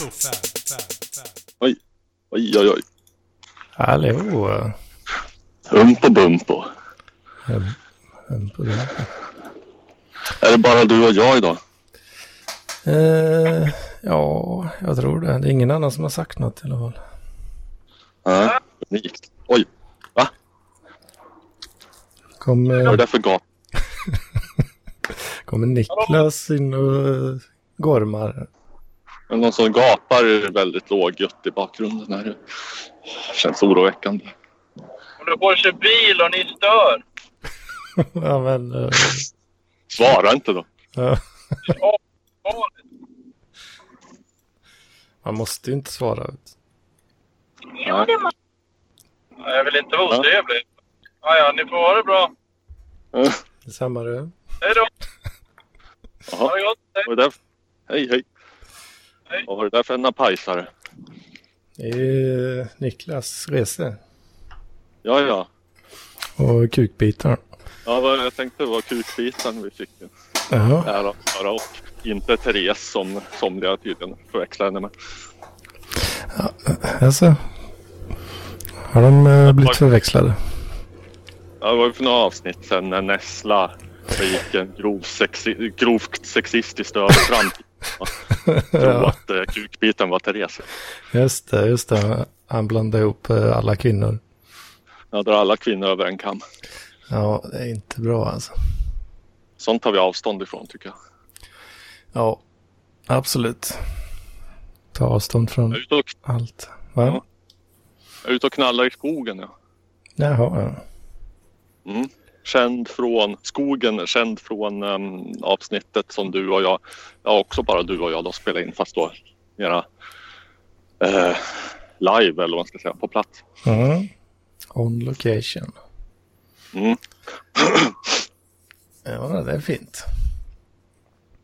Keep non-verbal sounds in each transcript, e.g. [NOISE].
Oj, oj, oj. oj. Hallå. Umpo bumpo. På det. Är det bara du och jag idag? Eh, ja, jag tror det. Det är ingen annan som har sagt något i alla fall. Ja, unikt. Oj, va? Kom, Vad är eh, det för gap? [LAUGHS] kommer Niklas in och eh, gormar. Det Någon som gapar väldigt lågljutt i bakgrunden här. Känns oroväckande. Håller på att köra bil och ni stör. [LAUGHS] ja, men... eh, Svara inte då. [LAUGHS] man måste ju inte svara. Ja. Jag vill inte vara otrevlig. Ja, ja, ni får ha det bra. Detsamma du. Hej då. Jaha, Ha det gott. Hej. det? Hej, Vad var det där för en pajsare? Det är Niklas rese. Ja, ja. Och kukbitaren. Ja, vad jag tänkte var kukbitaren vi fick Jaha. ära att höra och inte Therese som somliga tydligen förväxlar henne med. Alltså. Har de eh, blivit förväxlade? Ja, det var ju för några avsnitt sedan när Nessla begick en grov sexi- grovt sexistiskt övertramp. Tro Ja, att eh, kukbiten var Therese. just det, just det. Han blandade ihop eh, alla kvinnor. Jag drar alla kvinnor över en kam. Ja, det är inte bra alltså. Sånt tar vi avstånd ifrån tycker jag. Ja, absolut. Ta avstånd från och, allt. Va? Ja. jag är ute och knallar i skogen. Ja. Jaha, ja. Mm. Känd från skogen, känd från um, avsnittet som du och jag, ja också bara du och jag då spelade in fast då mera eh, live eller vad man ska säga, på plats. Mm. On location. Mm. [CLEARS THROAT] Ja, det är fint.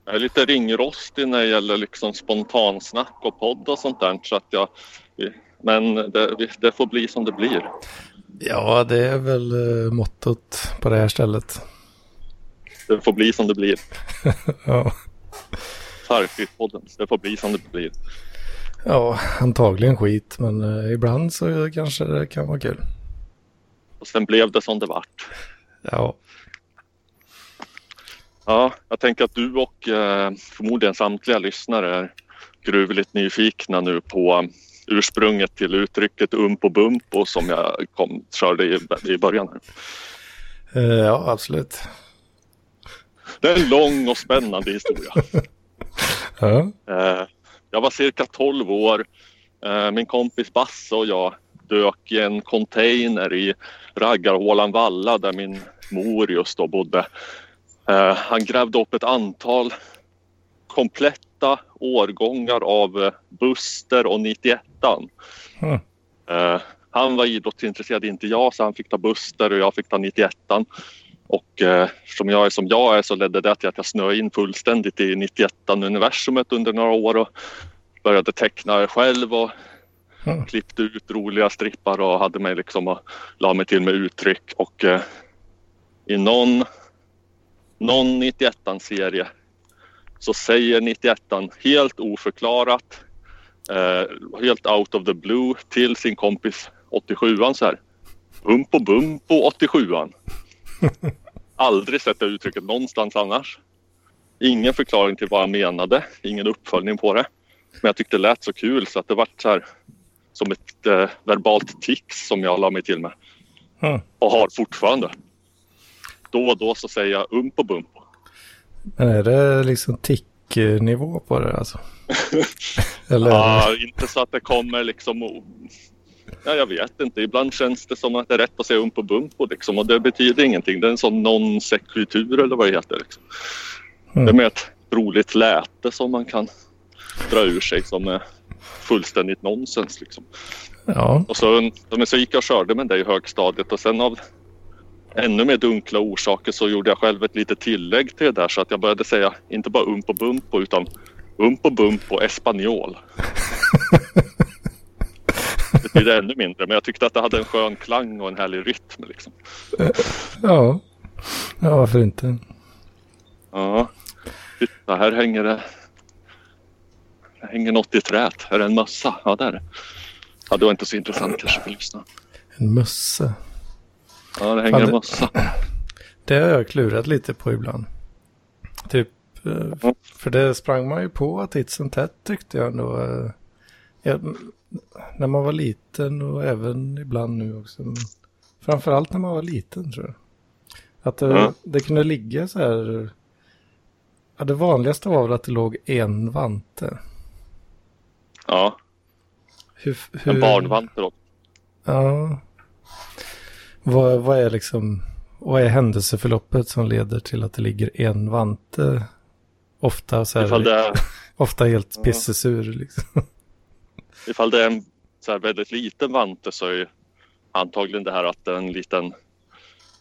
Jag är lite ringrostig när det gäller liksom spontansnack och podd och sånt där. Så att jag, men det, det får bli som det blir. Ja, det är väl eh, mottot på det här stället. Det får bli som det blir. [LAUGHS] Ja, Tarkigt-podden. Det får bli som det blir. ja antagligen skit, men eh, ibland så kanske det kan vara kul. Och sen blev det som det vart. Ja, Ja, jag tänker att du och eh, förmodligen samtliga lyssnare är gruvligt nyfikna nu på ursprunget till uttrycket umpo bumpo som jag kom, körde i, i början. Här. Eh, ja absolut. Det är en lång och spännande historia. [LAUGHS] Ja, Eh, jag var cirka 12 år. Eh, min kompis Basse och jag dök i en container i Raggarhålan Valla där min mor just då bodde. Han grävde upp ett antal kompletta årgångar av eh, Buster och 91 Mm. eh, Han var idrottsintresserad, inte jag, så han fick ta Buster och jag fick ta 91 och eh, som jag är som jag är så ledde det till att jag snöade in fullständigt i 91 universumet under några år och började teckna själv och Mm. klippte ut roliga strippar och hade mig liksom och la mig till med uttryck och eh, i någon, någon 91 serie så säger 91 helt oförklarat eh, helt out of the blue till sin kompis 87an så här. Umpo bumpo 87an. [LAUGHS] Aldrig sett det uttrycket någonstans annars. Ingen förklaring till vad jag menade, ingen uppföljning på det. Men jag tyckte det lät så kul så att det vart så här som ett eh, verbalt tics som jag la mig till med. Mm. Och har fortfarande. Då och då så säger jag umpo bumpo. Men är det liksom tick-nivå på det alltså? [LAUGHS] Eller? Ja, inte så att det kommer liksom och... Ja, jag vet inte. Ibland känns det som att det är rätt att säga umpo bumpo liksom. Och det betyder ingenting. Det är en sån non sequitur eller vad det heter. Liksom. Mm. Det är med ett roligt läte som man kan dra ur sig som är fullständigt nonsens liksom. Ja, Och så, men så gick jag och körde med det i högstadiet och sen av ännu mer dunkla orsaker så gjorde jag själv ett litet tillägg till det där så att jag började säga inte bara umpo bumpo utan umpo bumpo espanjol. [LAUGHS] Det betyder ännu mindre men jag tyckte att det hade en skön klang och en härlig rytm. Liksom. ja. Ja, varför inte? Ja, titta här hänger det det hänger något i träet. Är det en mössa? Ja, det är det. Ja, det var inte så intressant kanske för lyssnarna. En mössa. Ja, det hänger Fan, en det- mössa. [CLEARS THROAT] Det har jag klurat lite på ibland. Typ, eh, för det sprang man ju på titt som tätt tyckte jag ändå. eh, Ja, när man var liten och även ibland nu också. Framförallt när man var liten tror jag. Att det, Ja. det kunde ligga så här. Ja, det vanligaste var väl att det låg en vante. Ja, Hur, hur, en barnvante då. Ja. Vad, vad är liksom, vad är händelseförloppet som leder till att det ligger en vante? Ofta så här, det är, [LAUGHS] ofta helt pissesur liksom. [LAUGHS] ifall det är en så här väldigt liten vante så är antagligen det här att det är en liten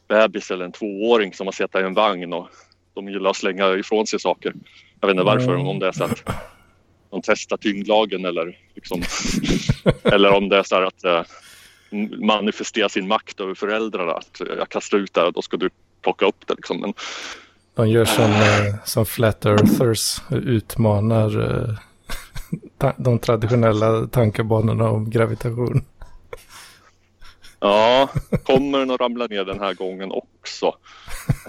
bebis eller en tvååring som har suttit i en vagn och de gillar att slänga ifrån sig saker. Jag vet inte varför, Mm. om det är så att de testar tyngdlagen eller liksom, [LAUGHS] eller om det är så här att eh, manifestera sin makt över föräldrarna. Att jag kastar ut det här och då ska du plocka upp det liksom. Men De gör som, eh, som Flat Earthers, utmanar eh, ta- [LAUGHS] de traditionella tankebanorna om gravitation. Ja, kommer den att ramla ner den här gången också?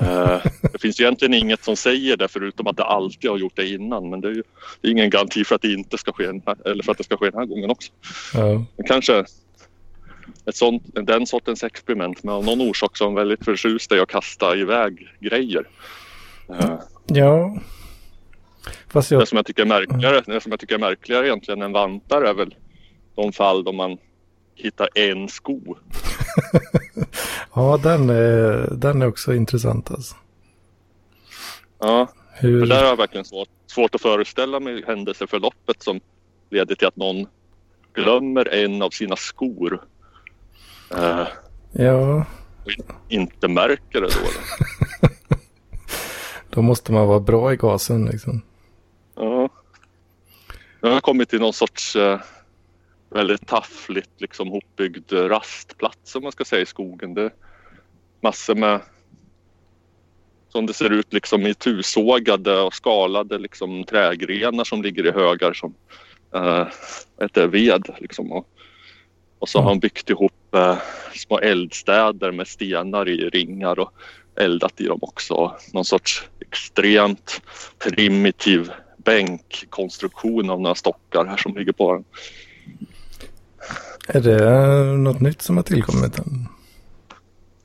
Eh, det finns ju egentligen inget som säger det förutom att det alltid har gjort det innan. Men det är ju det är ingen garanti för att det inte ska ske här, eller för att det ska ske den här gången också. Ja. Men kanske ett sånt, den sortens experiment. Men av någon orsak så är de väldigt förtjusta i att kasta iväg grejer. Eh, ja. Fast det jag, som jag tycker är märkligare, det som jag tycker är märkligare egentligen än vantar är väl de fall då man hittar en sko. [LAUGHS] ja den är, den är också intressant alltså. Ja, För Hur, där har jag verkligen svårt, svårt att föreställa mig händelseförloppet som leder till att någon glömmer en av sina skor. Eh, ja, inte märker det då. [LAUGHS] då måste man vara bra i gasen liksom. Ja. Jag har kommit till någon sorts eh, väldigt taffligt liksom hopbyggd rastplats om man ska säga i skogen. Det är massor med som det ser ut liksom i tusågade och skalade liksom trägrenar som ligger i högar som eh, heter ved. Liksom. Och, och så har han byggt ihop eh, små eldstäder med stenar i ringar och eldat i dem också. Någon sorts extremt primitiv bänkkonstruktion av några stockar här som ligger på den. Är det något nytt som har tillkommit? än?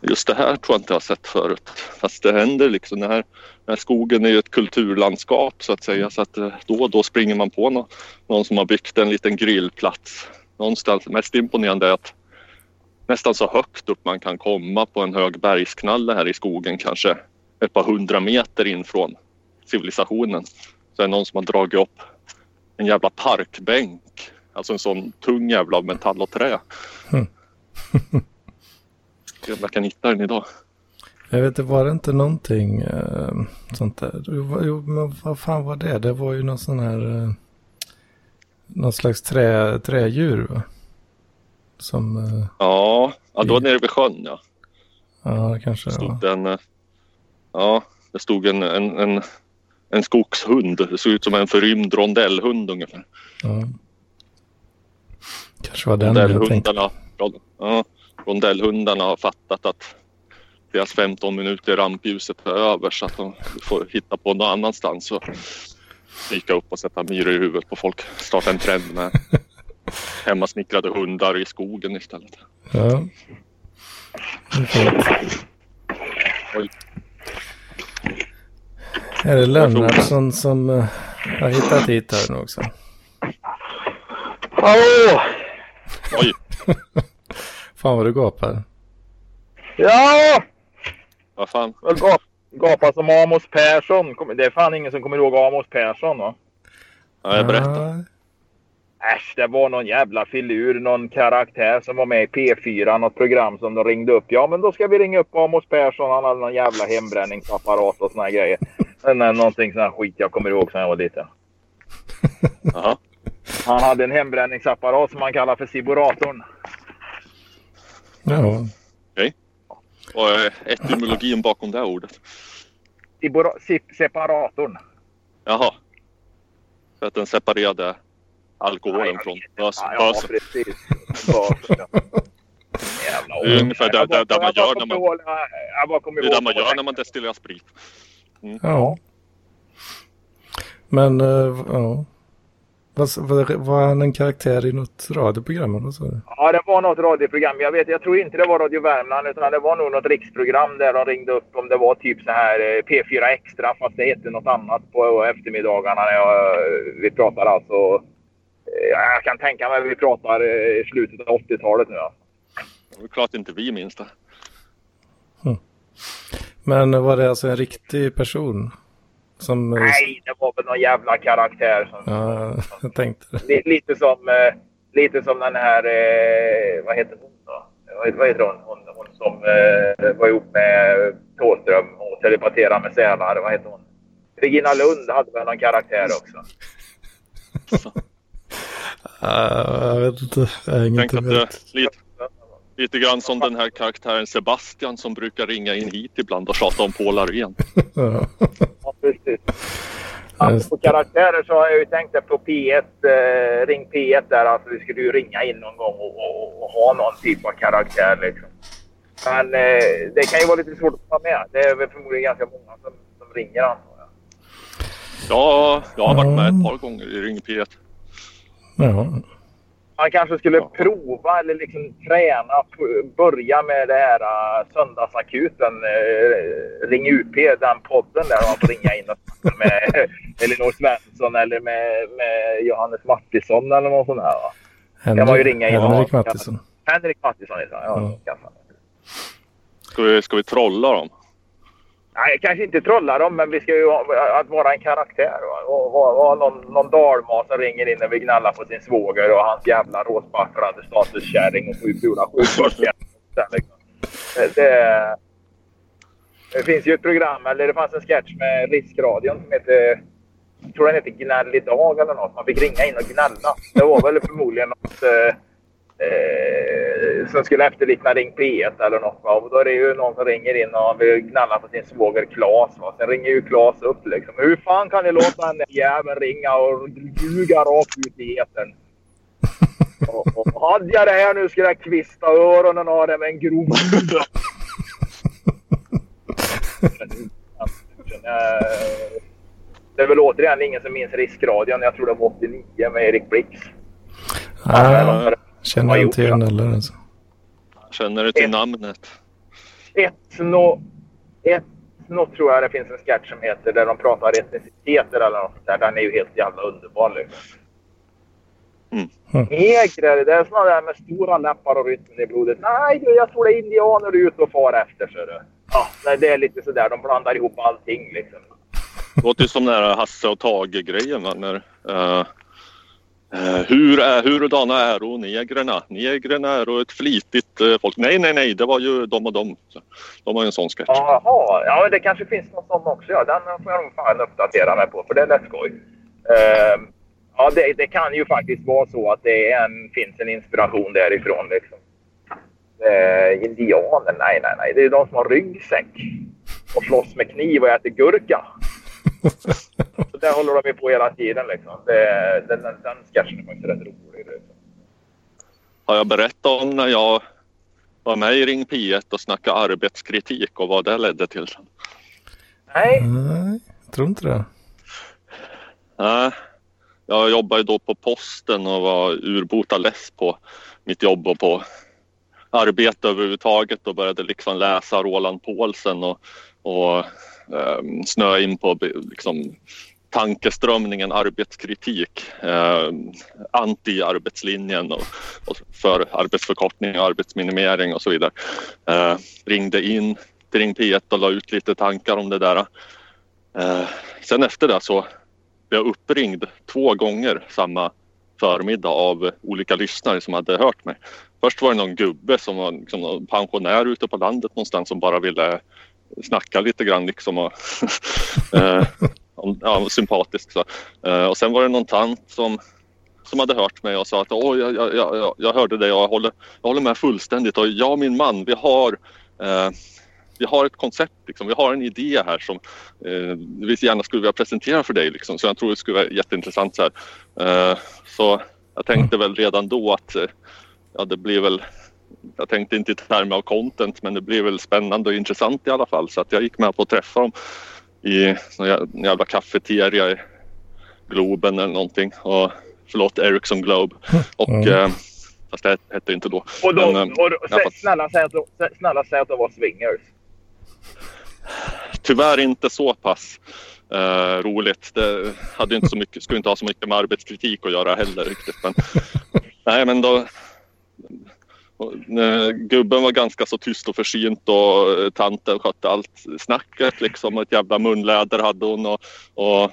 Just det här tror jag inte jag har sett förut. Fast det händer liksom. Den här, den här skogen är ju ett kulturlandskap så att säga. Så att eh, då och då springer man på någon, någon som har byggt en liten grillplats. Någonstans. Mest imponerande är att nästan så högt upp man kan komma på en hög bergsknalle här i skogen. Kanske ett par hundra meter in från civilisationen. Så är det någon som har dragit upp en jävla parkbänk. Alltså en sån tung jävla av metall och trä. [LAUGHS] Mm. Jag kan hitta den idag. Jag vet inte, var det inte någonting eh, sånt där? Jo, men vad fan var det? Det var ju någon sån här, eh, någon slags trä, trädjur va? Som, eh, Ja, ja då nere vid sjön ja. ja kanske Det var. stod en, eh, ja, det stod en, en, en, en skogshund. Det såg ut som en förrymd rondellhund ungefär. Ja. Kanske var den jag tänkte. Ja, rondellhundarna har fattat att deras 15 minuter i rampljuset är över så att de får hitta på någon annanstans och snika upp och sätta myror i huvudet på folk. Starta en trend med [LAUGHS] hemmasnickrade hundar i skogen istället. Ja. Oj. Är det Lennartsson som eh, har hittat hit här nu också? Hallå! Oj, [LAUGHS] Fan vad du gapar. Ja! vad fan. Jag gap, gapar som Amos Persson. Det är fan ingen som kommer ihåg Amos Persson va? Ja, jag berättar. Äsch, det var någon jävla filur, någon karaktär som var med i P4, något program som de ringde upp. Ja, men då ska vi ringa upp Amos Persson. Han hade någon jävla hembränningsapparat och såna här grejer. Eh, någonting sån här skit jag kommer ihåg sen jag var liten. Jaha. Han hade en hembränningsapparat som han kallar för Siboratorn. ja. Och eh, etymologin bakom det här ordet. Separatorn. Jaha. För att den separerade alkoholen från Ja, ja bösen. precis. Bösen, ja. Jävla Det är ungefär där- där- där man gör när man- Det är det man vad gör när man destillerar sprit. Ja. Men, uh, ja. Vad, vad, var han en karaktär i något radioprogram eller så? Ja, det var något radioprogram. Jag, vet, jag tror inte det var Radio Värmland utan det var nog något riksprogram där de ringde upp om det var typ så här eh, P4 Extra fast det hette något annat på eftermiddagarna. När jag, vi pratar alltså... eh, Jag kan tänka mig att vi pratar eh, slutet av 80-talet nu. Alltså. Det är klart inte vi minns det. Men var det alltså en riktig person? Som... eh, Nej, det var väl någon jävla karaktär. Som, Ja, jag tänkte lite som, eh, lite som den här, eh, vad heter hon då? Vad, vad heter hon? Hon, hon som var ihop med Thåström och telepaterade med sälar. Vad heter hon? Regina Lund hade väl någon karaktär också. [LAUGHS] Ja, jag vet inte. Jag har inget att lite, lite grann som den här karaktären Sebastian som brukar ringa in hit ibland och tjata om Paul [LAUGHS] Arén. Ja. Precis. Alltså, på karaktärer så har jag ju tänkt på P1, eh, Ring P1 där. Alltså vi skulle ju ringa in någon gång och, och, och ha någon typ av karaktär liksom. Men eh, det kan ju vara lite svårt att vara med. Det är väl förmodligen ganska många som, som ringer antar jag. Ja, jag har varit med ett par gånger i Ring P1. Ja. Man kanske skulle Ja. prova eller liksom träna, börja med det här uh, söndagsakuten, uh, Ring UP, den podden där man får ringa in och med [LAUGHS] Elinor Svensson eller med, med Johannes Mattisson eller något sånt här. Va? Henrik, man ju ringa in Henrik Mattisson. Henrik Mattisson heter han. Ja, Ja. Ska vi, ska vi trolla dem? Nej, kanske inte trolla dem, men vi ska ju ha, att vara en karaktär. Va? Och ha, ha någon, någon dalmas som ringer in och vill gnälla på sin svåger och hans jävla råsparkade statuskärring och sju fula liksom. det, det, finns ju ett program, eller det fanns en sketch med Riskradion som heter jag tror den heter Gnäll idag eller något. Man fick ringa in och gnälla. Det var väl förmodligen något eh, eh, som skulle efterlikna Ring P1 eller något. Va? Och då är det ju någon som ringer in och vill gnälla på sin svåger Klas. Va? Sen ringer ju Klas upp liksom. Hur fan kan ni låta den där jäveln ringa och ljuga rakt ut i etern? [LAUGHS] och, och hade jag det här nu skulle jag kvista öronen av det med en grov Eh, Det är väl återigen ingen som minns Riskradion. Jag tror det var 89 med Erik Blix. Ja, känner jag inte jo, igen heller. Alltså. Känner du till Ett. namnet? Etno... Etno tror jag det finns en sketch som heter där de pratar etniciteter eller något där. Den är ju helt jävla underbar liksom. Mm. Mm. Negrer, det är såna där med stora läppar och rytmen i blodet. Nej du, jag tror det är indianer du är ute och far efter ser du. Ja, nej, det är lite sådär. De blandar ihop allting liksom. Det låter ju som den här Hasse och Tage-grejen. När, eh, Eh, hur är, hurdana är och negrerna? Negrerna är ett flitigt eh, folk. Nej, nej, nej, det var ju de och de. De har ju en sån sketch. Jaha, ja det kanske finns någon sån också. Ja, den får jag nog fan uppdatera mig på för det är lätt skoj. Uh, ja, det, det kan ju faktiskt vara så att det en, finns en inspiration därifrån liksom. Uh, indianer? Nej, nej, nej. Det är de som har ryggsäck och slåss med kniv och äter gurka. Så där håller de på hela tiden liksom. Det, den, den, den sketchen är faktiskt rätt rolig. Liksom. Har jag berättat om när jag var med i Ring P1 och snackade arbetskritik och vad det ledde till? Nej, Nej, jag tror inte det. Nej, jag jobbade ju då på posten och var urbota less på mitt jobb och på arbete överhuvudtaget och började liksom läsa Roland Paulsen och, och eh, snöa in på liksom, tankeströmningen arbetskritik, eh, anti-arbetslinjen och, och för arbetsförkortning och arbetsminimering och så vidare. Eh, ringde in till Ring P1 och la ut lite tankar om det där. Eh, sen efter det så blev jag uppringd två gånger samma förmiddag av olika lyssnare som hade hört mig. Först var det någon gubbe som var liksom pensionär ute på landet någonstans som bara ville snacka lite grann liksom och [LAUGHS] eh, ja, sympatisk så. Eh, och sen var det någon tant som som hade hört mig och sa att Åh, jag, jag, jag, jag hörde dig och jag håller, jag håller med fullständigt och jag och min man vi har eh, vi har ett koncept, liksom. vi har en idé här som eh, vi gärna skulle vilja presentera för dig. Liksom. Så jag tror det skulle vara jätteintressant. Så, här. Eh, så jag tänkte väl redan då att eh, ja, det blir väl jag tänkte inte i termer av content men det blir väl spännande och intressant i alla fall så att jag gick med på att träffa dem i en jävla kafeteria i Globen eller någonting. Och, förlåt, Ericsson Globe. [LAUGHS] Och, mm. eh, fast det hette inte då. Och, då, men, och, och snälla, säg att, snälla säg att de var swingers. Tyvärr inte så pass eh, roligt. Det hade inte så mycket, skulle inte ha så mycket med arbetskritik att göra heller riktigt. Men, [LAUGHS] nej, men då, gubben var ganska så tyst och försynt och eh, tanten skötte allt snacket liksom. Och ett jävla munläder hade hon och, och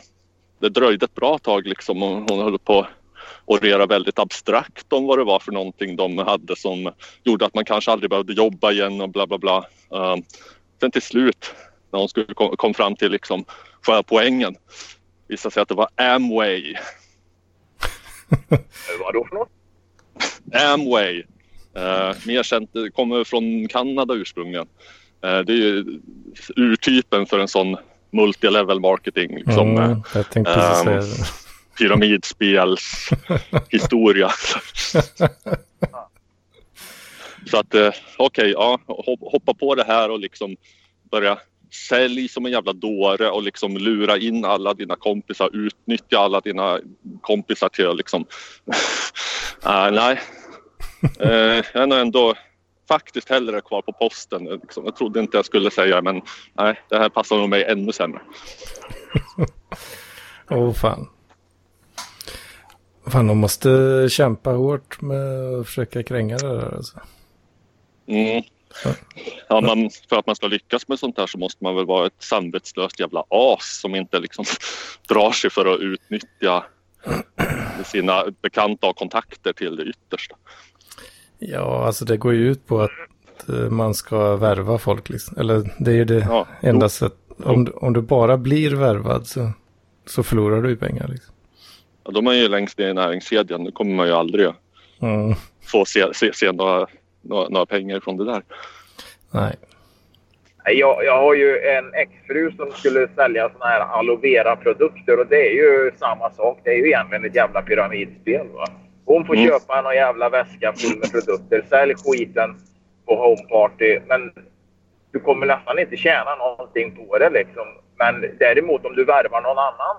det dröjde ett bra tag liksom. Hon höll på att orera väldigt abstrakt om vad det var för någonting de hade som gjorde att man kanske aldrig behövde jobba igen och bla bla bla. Uh, sen till slut när hon skulle kom, kom fram till liksom själva poängen visade sig att det var Amway. [LAUGHS] Vad då för något? Amway. Uh, mer känt, kommer från Kanada ursprungligen. Uh, det är ju urtypen för en sån multilevel marketing. Liksom, mm, jag tänkte um, säga det. Pyramidspels [LAUGHS] historia. Så att uh, okej, okay, ja, hoppa på det här och liksom börja sälj som en jävla dåre och liksom lura in alla dina kompisar, utnyttja alla dina kompisar till att liksom... uh, [LAUGHS] nej, uh, jag är ändå faktiskt hellre kvar på posten. Liksom. Jag trodde inte jag skulle säga men nej, det här passar nog mig ännu sämre. [LAUGHS] Åh oh, fan. Fan, de måste kämpa hårt med att försöka kränga det där alltså. Mm. Ja, man, för att man ska lyckas med sånt här så måste man väl vara ett samvetslöst jävla as som inte liksom [LAUGHS] drar sig för att utnyttja sina bekanta och kontakter till det yttersta. Ja, alltså det går ju ut på att eh, man ska värva folk. Liksom. Eller det är ju det ja, enda sättet. Om, om du bara blir värvad så, så förlorar du ju pengar. Liksom. Ja, då är man ju längst ner i näringskedjan. Då kommer man ju aldrig mm. få se, se, se några, några, några pengar från det där. Nej. Jag, jag har ju en exfru som skulle sälja såna här aloe vera-produkter och det är ju samma sak. Det är ju egentligen ett jävla pyramidspel. Va? Hon får mm. köpa en jävla väska full med produkter. Sälj skiten på homeparty. Men du kommer nästan inte tjäna någonting på det liksom. Men däremot om du värvar någon annan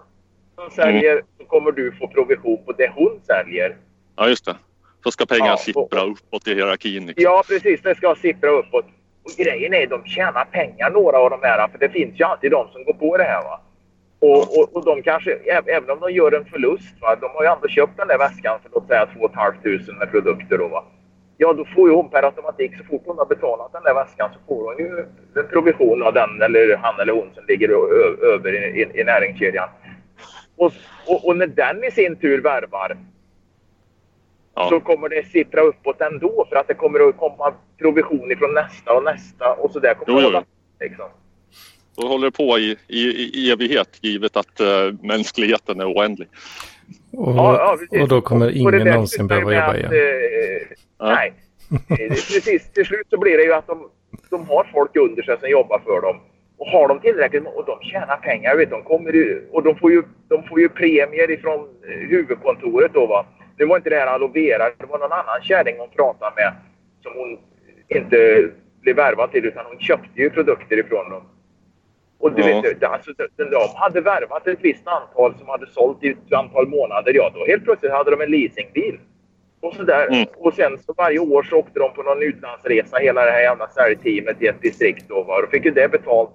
som säljer mm. så kommer du få provision på det hon säljer. Ja, just det. Så ska pengarna ja, sippra uppåt i hierarkin. Liksom. Ja, precis. Det ska sippra uppåt. Och grejen är att de tjänar pengar några av de här. För det finns ju alltid de som går på det här. Va? Och, och, och de kanske, även om de gör en förlust, va, de har ju ändå köpt den där väskan för låt säga 2 500 med produkter. Då, va. Ja, då får ju hon per automatik, så fort hon har betalat den där väskan så får hon ju en provision av den eller han eller hon som ligger över i, i, i näringskedjan. Och, och, och, när den i sin tur värvar ja. så kommer det sippra uppåt ändå för att det kommer att komma provision ifrån nästa och nästa och så där kommer jo, det hålla liksom. Då håller det på i, i, i evighet givet att uh, mänskligheten är oändlig. Och, ja, ja, och då kommer ingen någonsin behöva jobba igen. Att, uh, nej, precis. Till slut så blir det ju att de, de har folk under sig som jobbar för dem. Och har de tillräckligt och de tjänar pengar, vet, de kommer ju, och de får ju, de får ju premier ifrån eh, huvudkontoret då va. Nu var inte det här aloe vera, det var någon annan kärring hon pratade med som hon inte blev värvad till utan hon köpte ju produkter ifrån dem. Och du ja. vet, alltså, de hade värvat ett visst antal som hade sålt i ett antal månader. Ja, då helt plötsligt hade de en leasingbil. Och, så där. Mm. och sen så varje år så åkte de på någon utlandsresa, hela det här jävla säljteamet i ett distrikt. Var, och fick ju det betalt.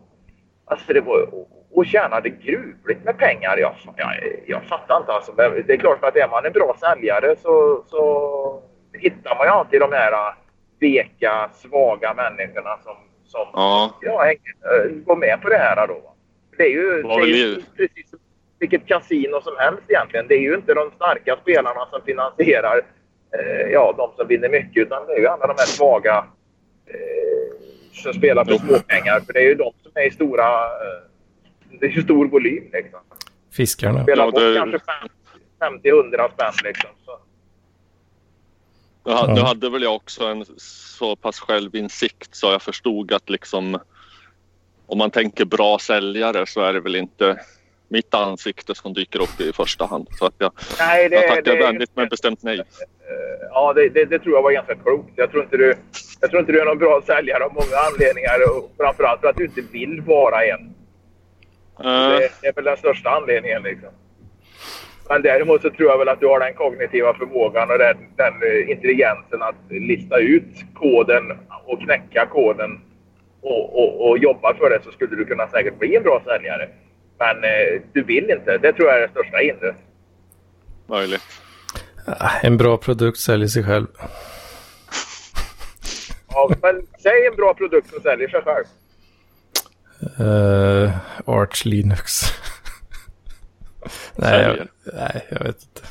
Alltså det var, och tjänade gruvligt med pengar. Jag, jag, jag fattar inte alltså. Det är klart att är man en bra säljare så, så hittar man ju alltid de här veka, svaga människorna som som ja. Ja, äh, går med på det här. Då. Det är ju, det är ju precis som vilket kasino som helst egentligen. Det är ju inte de starka spelarna som finansierar eh, ja, de som vinner mycket utan det är ju alla de här svaga eh, som spelar för småpengar. För det är ju de som är i stora... Eh, det är ju stor volym liksom. Fiskarna. Spelar bort det... kanske 50-100 spänn liksom. Så. Nu, hade väl jag också en så pass självinsikt så jag förstod att liksom om man tänker bra säljare så är det väl inte mitt ansikte som dyker upp i första hand. Så att jag, Nej, det, jag tackar det, vänligt men bestämt nej. Eh, Ja, det, det, det tror jag var ganska klokt. Jag tror, inte du, jag tror inte du är någon bra säljare av många anledningar. Och framförallt för att du inte vill vara en. Det, det är väl den största anledningen. Liksom. Men däremot så tror jag väl att du har den kognitiva förmågan och den, den eh, intelligensen att lista ut koden och knäcka koden och, och, och jobba för det så skulle du kunna säkert bli en bra säljare. Men eh, du vill inte. Det tror jag är det största hindret. möjligt. Ah, En bra produkt säljer sig själv. Ja, men säg en bra produkt som säljer sig själv. Uh, Arch Linux. [LAUGHS] nej, jag, nej, jag vet inte.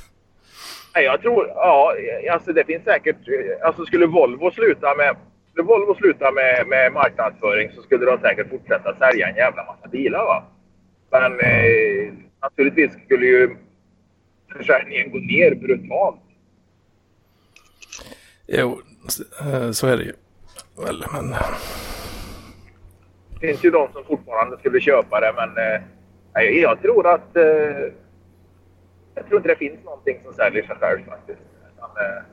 Nej, jag tror... Ja, alltså det finns säkert... Alltså skulle Volvo sluta med... Skulle Volvo sluta med, med marknadsföring så skulle de säkert fortsätta sälja en jävla massa bilar va. Men eh, naturligtvis skulle ju försäljningen gå ner brutalt. Jo, eh, så är det ju. Väl, men... Det finns ju de som fortfarande skulle köpa det men eh, nej, jag tror att... Eh, jag tror inte det finns någonting som säljer sig själv faktiskt. Utan, eh,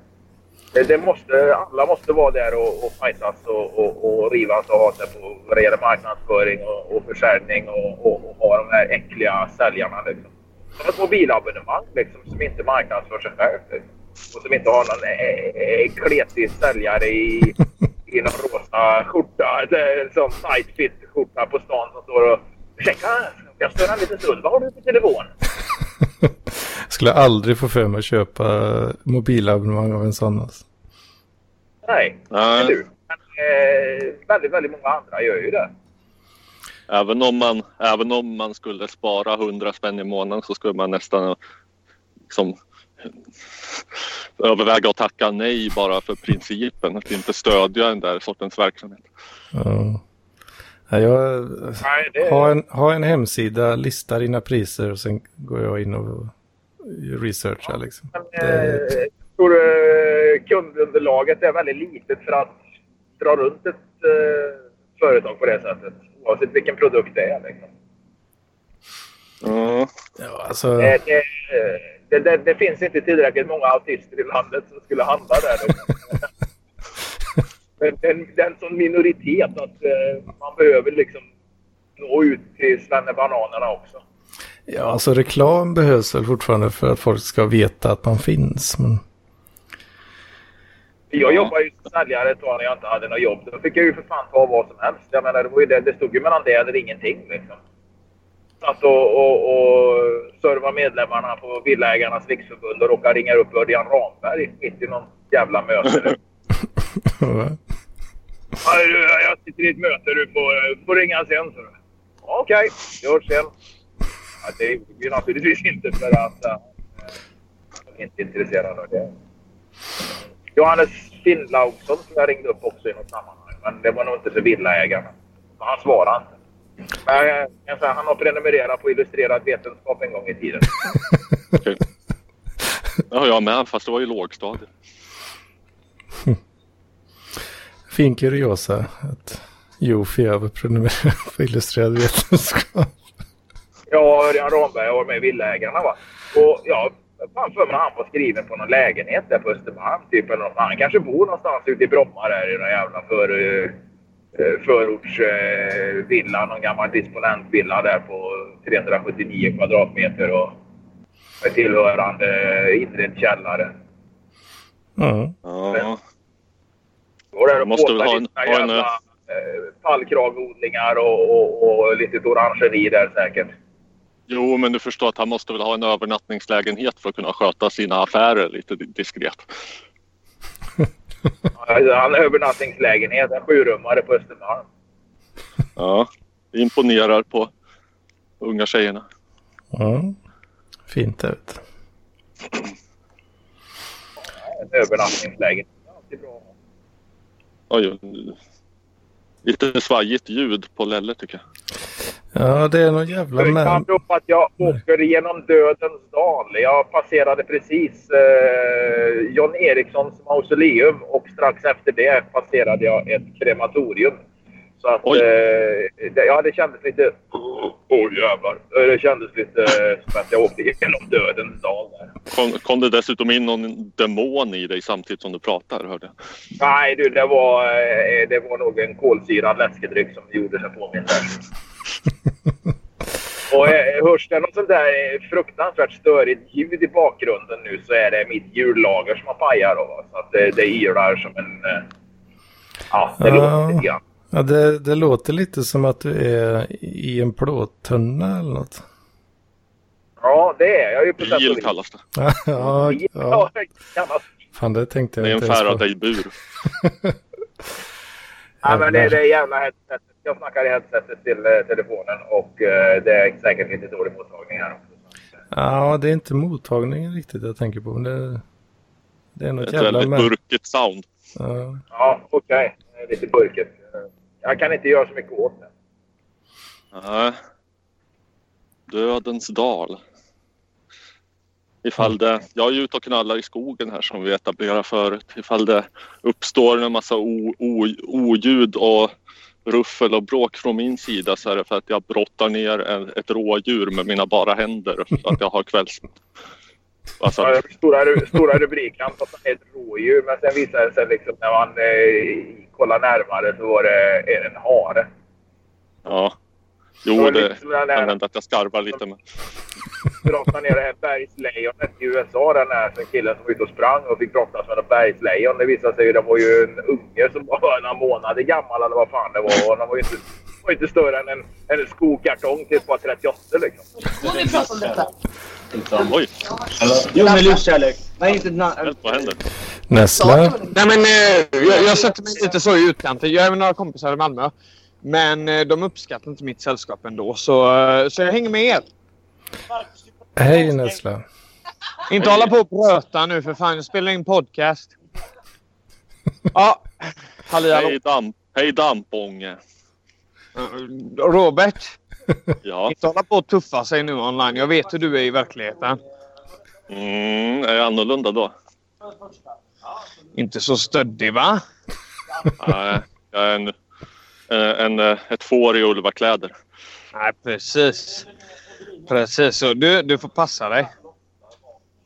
det, det måste, alla måste vara där och, och fightas och, och, och rivas och ha sig på vad det gäller marknadsföring och, och försäljning och, och, och ha de här äckliga säljarna. Liksom. Som ett mobilabonnemang liksom, som inte marknadsför sig själv. Liksom. Och som inte har någon eh, eh, kletig säljare i, i någon rosa skjorta. Det är En sån tight fit skjorta på stan som står och Ursäkta, jag stör en liten stund. Vad har du på telefon? Jag [LAUGHS] skulle aldrig få för mig att köpa mobilabonnemang av en sån. Alltså. Nej, Nej. eller eh, väldigt, väldigt många andra gör ju det. Även om, man, även om man skulle spara 100 spänn i månaden så skulle man nästan liksom, överväga att tacka nej bara för principen. Att inte stödja den där sortens verksamhet. Ja. Ja, jag Nej, det... har en, har en hemsida, listar dina priser och sen går jag in och researchar liksom. Men, Det, eh, jag tror eh, kundunderlaget är väldigt litet för att dra runt ett eh, företag på det sättet. Oavsett vilken produkt det är. Liksom. Ja, ja, alltså, det, det, det, det finns inte tillräckligt många autister i landet som skulle handla där. [LAUGHS] Men den, den som minoritet att eh, man behöver liksom nå ut till svennebananerna också. ja, alltså reklam behövs väl fortfarande för att folk ska veta att man finns. Men Jag Ja. jobbade ju som säljare ett tag när jag inte hade något jobb. Då fick jag ju för fan ta vad som helst. Jag menar, det, var ju det, det stod ju mellan det eller ingenting. Liksom. Satt och, och, och serva medlemmarna på Villaägarnas riksförbund och råkade ringa upp Örjan Ramberg mitt i någon jävla möte. [LAUGHS] [LAUGHS] Jag sitter i ett möte. Du får, får ringa sen. Okej, gör sen. Ja, det är ju naturligtvis inte för att äh, jag är inte intresserad av det. Johannes Finnlaugsson som jag ringde upp också i något sammanhang. Men det var nog inte för villaägarna. Men han svarade inte. Men jag kan säga, han har prenumererat på Illustrerad vetenskap en gång i tiden. [LAUGHS] okej. Ja, jag med, fast det var ju lågstadiet. [LAUGHS] fin kuriosa att Jofi överprenumererar [LAUGHS] på illustrerad vetenskap. Ja, Örjan Ramberg var med i Villaägarna va. Och ja, fan för mig han var skriven på någon lägenhet där på Östermalm typ. Eller något. Han kanske bor någonstans ute i Bromma där i någon jävla för, uh, förortsvilla. någon gammal disponentvilla där på 379 kvadratmeter och med tillhörande inredd källare. Ja. Ja, Och där måste och väl ha en- lite ha en, jävla eh, fallkragodlingar och, och, och lite orangeri där säkert. Jo, men du förstår att han måste väl ha en övernattningslägenhet för att kunna sköta sina affärer lite diskret. [LAUGHS] Han har övernattningslägenhet, en sjurummare på Östermalm. Ja, imponerar på unga tjejerna. ja. Fint du. En övernattningslägenhet. Är alltid bra. Oj, lite svajigt ljud på Lelle tycker jag. Ja, det är någon jävla Det kan bero på att jag åker genom dödens dal. Jag passerade precis eh, John Erikssons mausoleum och strax efter det passerade jag ett krematorium. Så att, eh, det, ja, det kändes lite... Åh oh, jävlar. Det kändes lite eh, som att jag åkte genom dödens dal där. Kom, kom det dessutom in någon demon i dig samtidigt som du pratar? Hörde jag. Nej du, det var, eh, det var nog en kolsyrad läskedryck som gjorde sig påmind där. [LAUGHS] Och eh, hörs det något sånt där eh, fruktansvärt störigt ljud i bakgrunden nu så är det mitt hjullager som har pajat då. Så att det, det ylar som en... eh, Ja, det Ja. låter lite grann. Ja, det, det låter lite som att du är i en plåttunna eller något. Ja, det är jag ju på sätt och Bil kallas det. Ja, ja, Ja, ja. det kallas Fan, det tänkte Det jag är en. Faraday-bur. Nej, [LAUGHS] men det är det jävla headsetet. Jag snackar i headsetet till eh, telefonen och eh, det är säkert lite dålig mottagning här också. Ja, det är inte mottagningen riktigt jag tänker på. men Det, det är Det något är ett jävla väldigt med. burkigt sound. Ja. Ja, okej. Det är Lite burket. Jag kan inte göra så mycket åt det. Nej. Dödens dal. Ifall det, jag är ju ute och knallar i skogen här som vi etablerade förut. Ifall det uppstår en massa o, o, oljud och ruffel och bråk från min sida så är det för att jag brottar ner ett rådjur med mina bara händer så att jag har kvälls... Alltså, Ja, stora, stora rubriken på att det är ett rådjur men sen visade det sig liksom när man eh, kollar närmare så var det en hare. ja. Jo, det liksom den hända att jag skarvar lite men... brottade ner det här bergslejonet i USA. Den här som killen som var ute och sprang och fick brottas med ett bergslejon. Det visade sig ju det var ju en unge som var [LAUGHS] några månader gammal eller vad fan det var. Och den var ju inte, var inte större än en, en skokartong till ett par 38 liksom. Får vi prata om detta? Oj, Jo, med livskärlek. Nej, inte helt vad händer? Nässla. Nej men eh, jag, jag sätter mig lite så i utkanten. Jag är med några kompisar i Malmö. Men eh, de uppskattar inte mitt sällskap ändå. Så, eh, så jag hänger med er. Hej Nässla. Inte hålla på och pröta nu för fan. Jag spelar in podcast. Ja. Halli hallå. Hej, damp, hej dampånge. Robert. Ja. Inte hålla på och tuffa sig nu online. Jag vet hur du är i verkligheten. Mm, är jag annorlunda då? Inte så stöddig va? Nej, jag är en, eh, en, eh, ett får i ulvakläder. Nej precis. Precis. Så du, du får passa dig.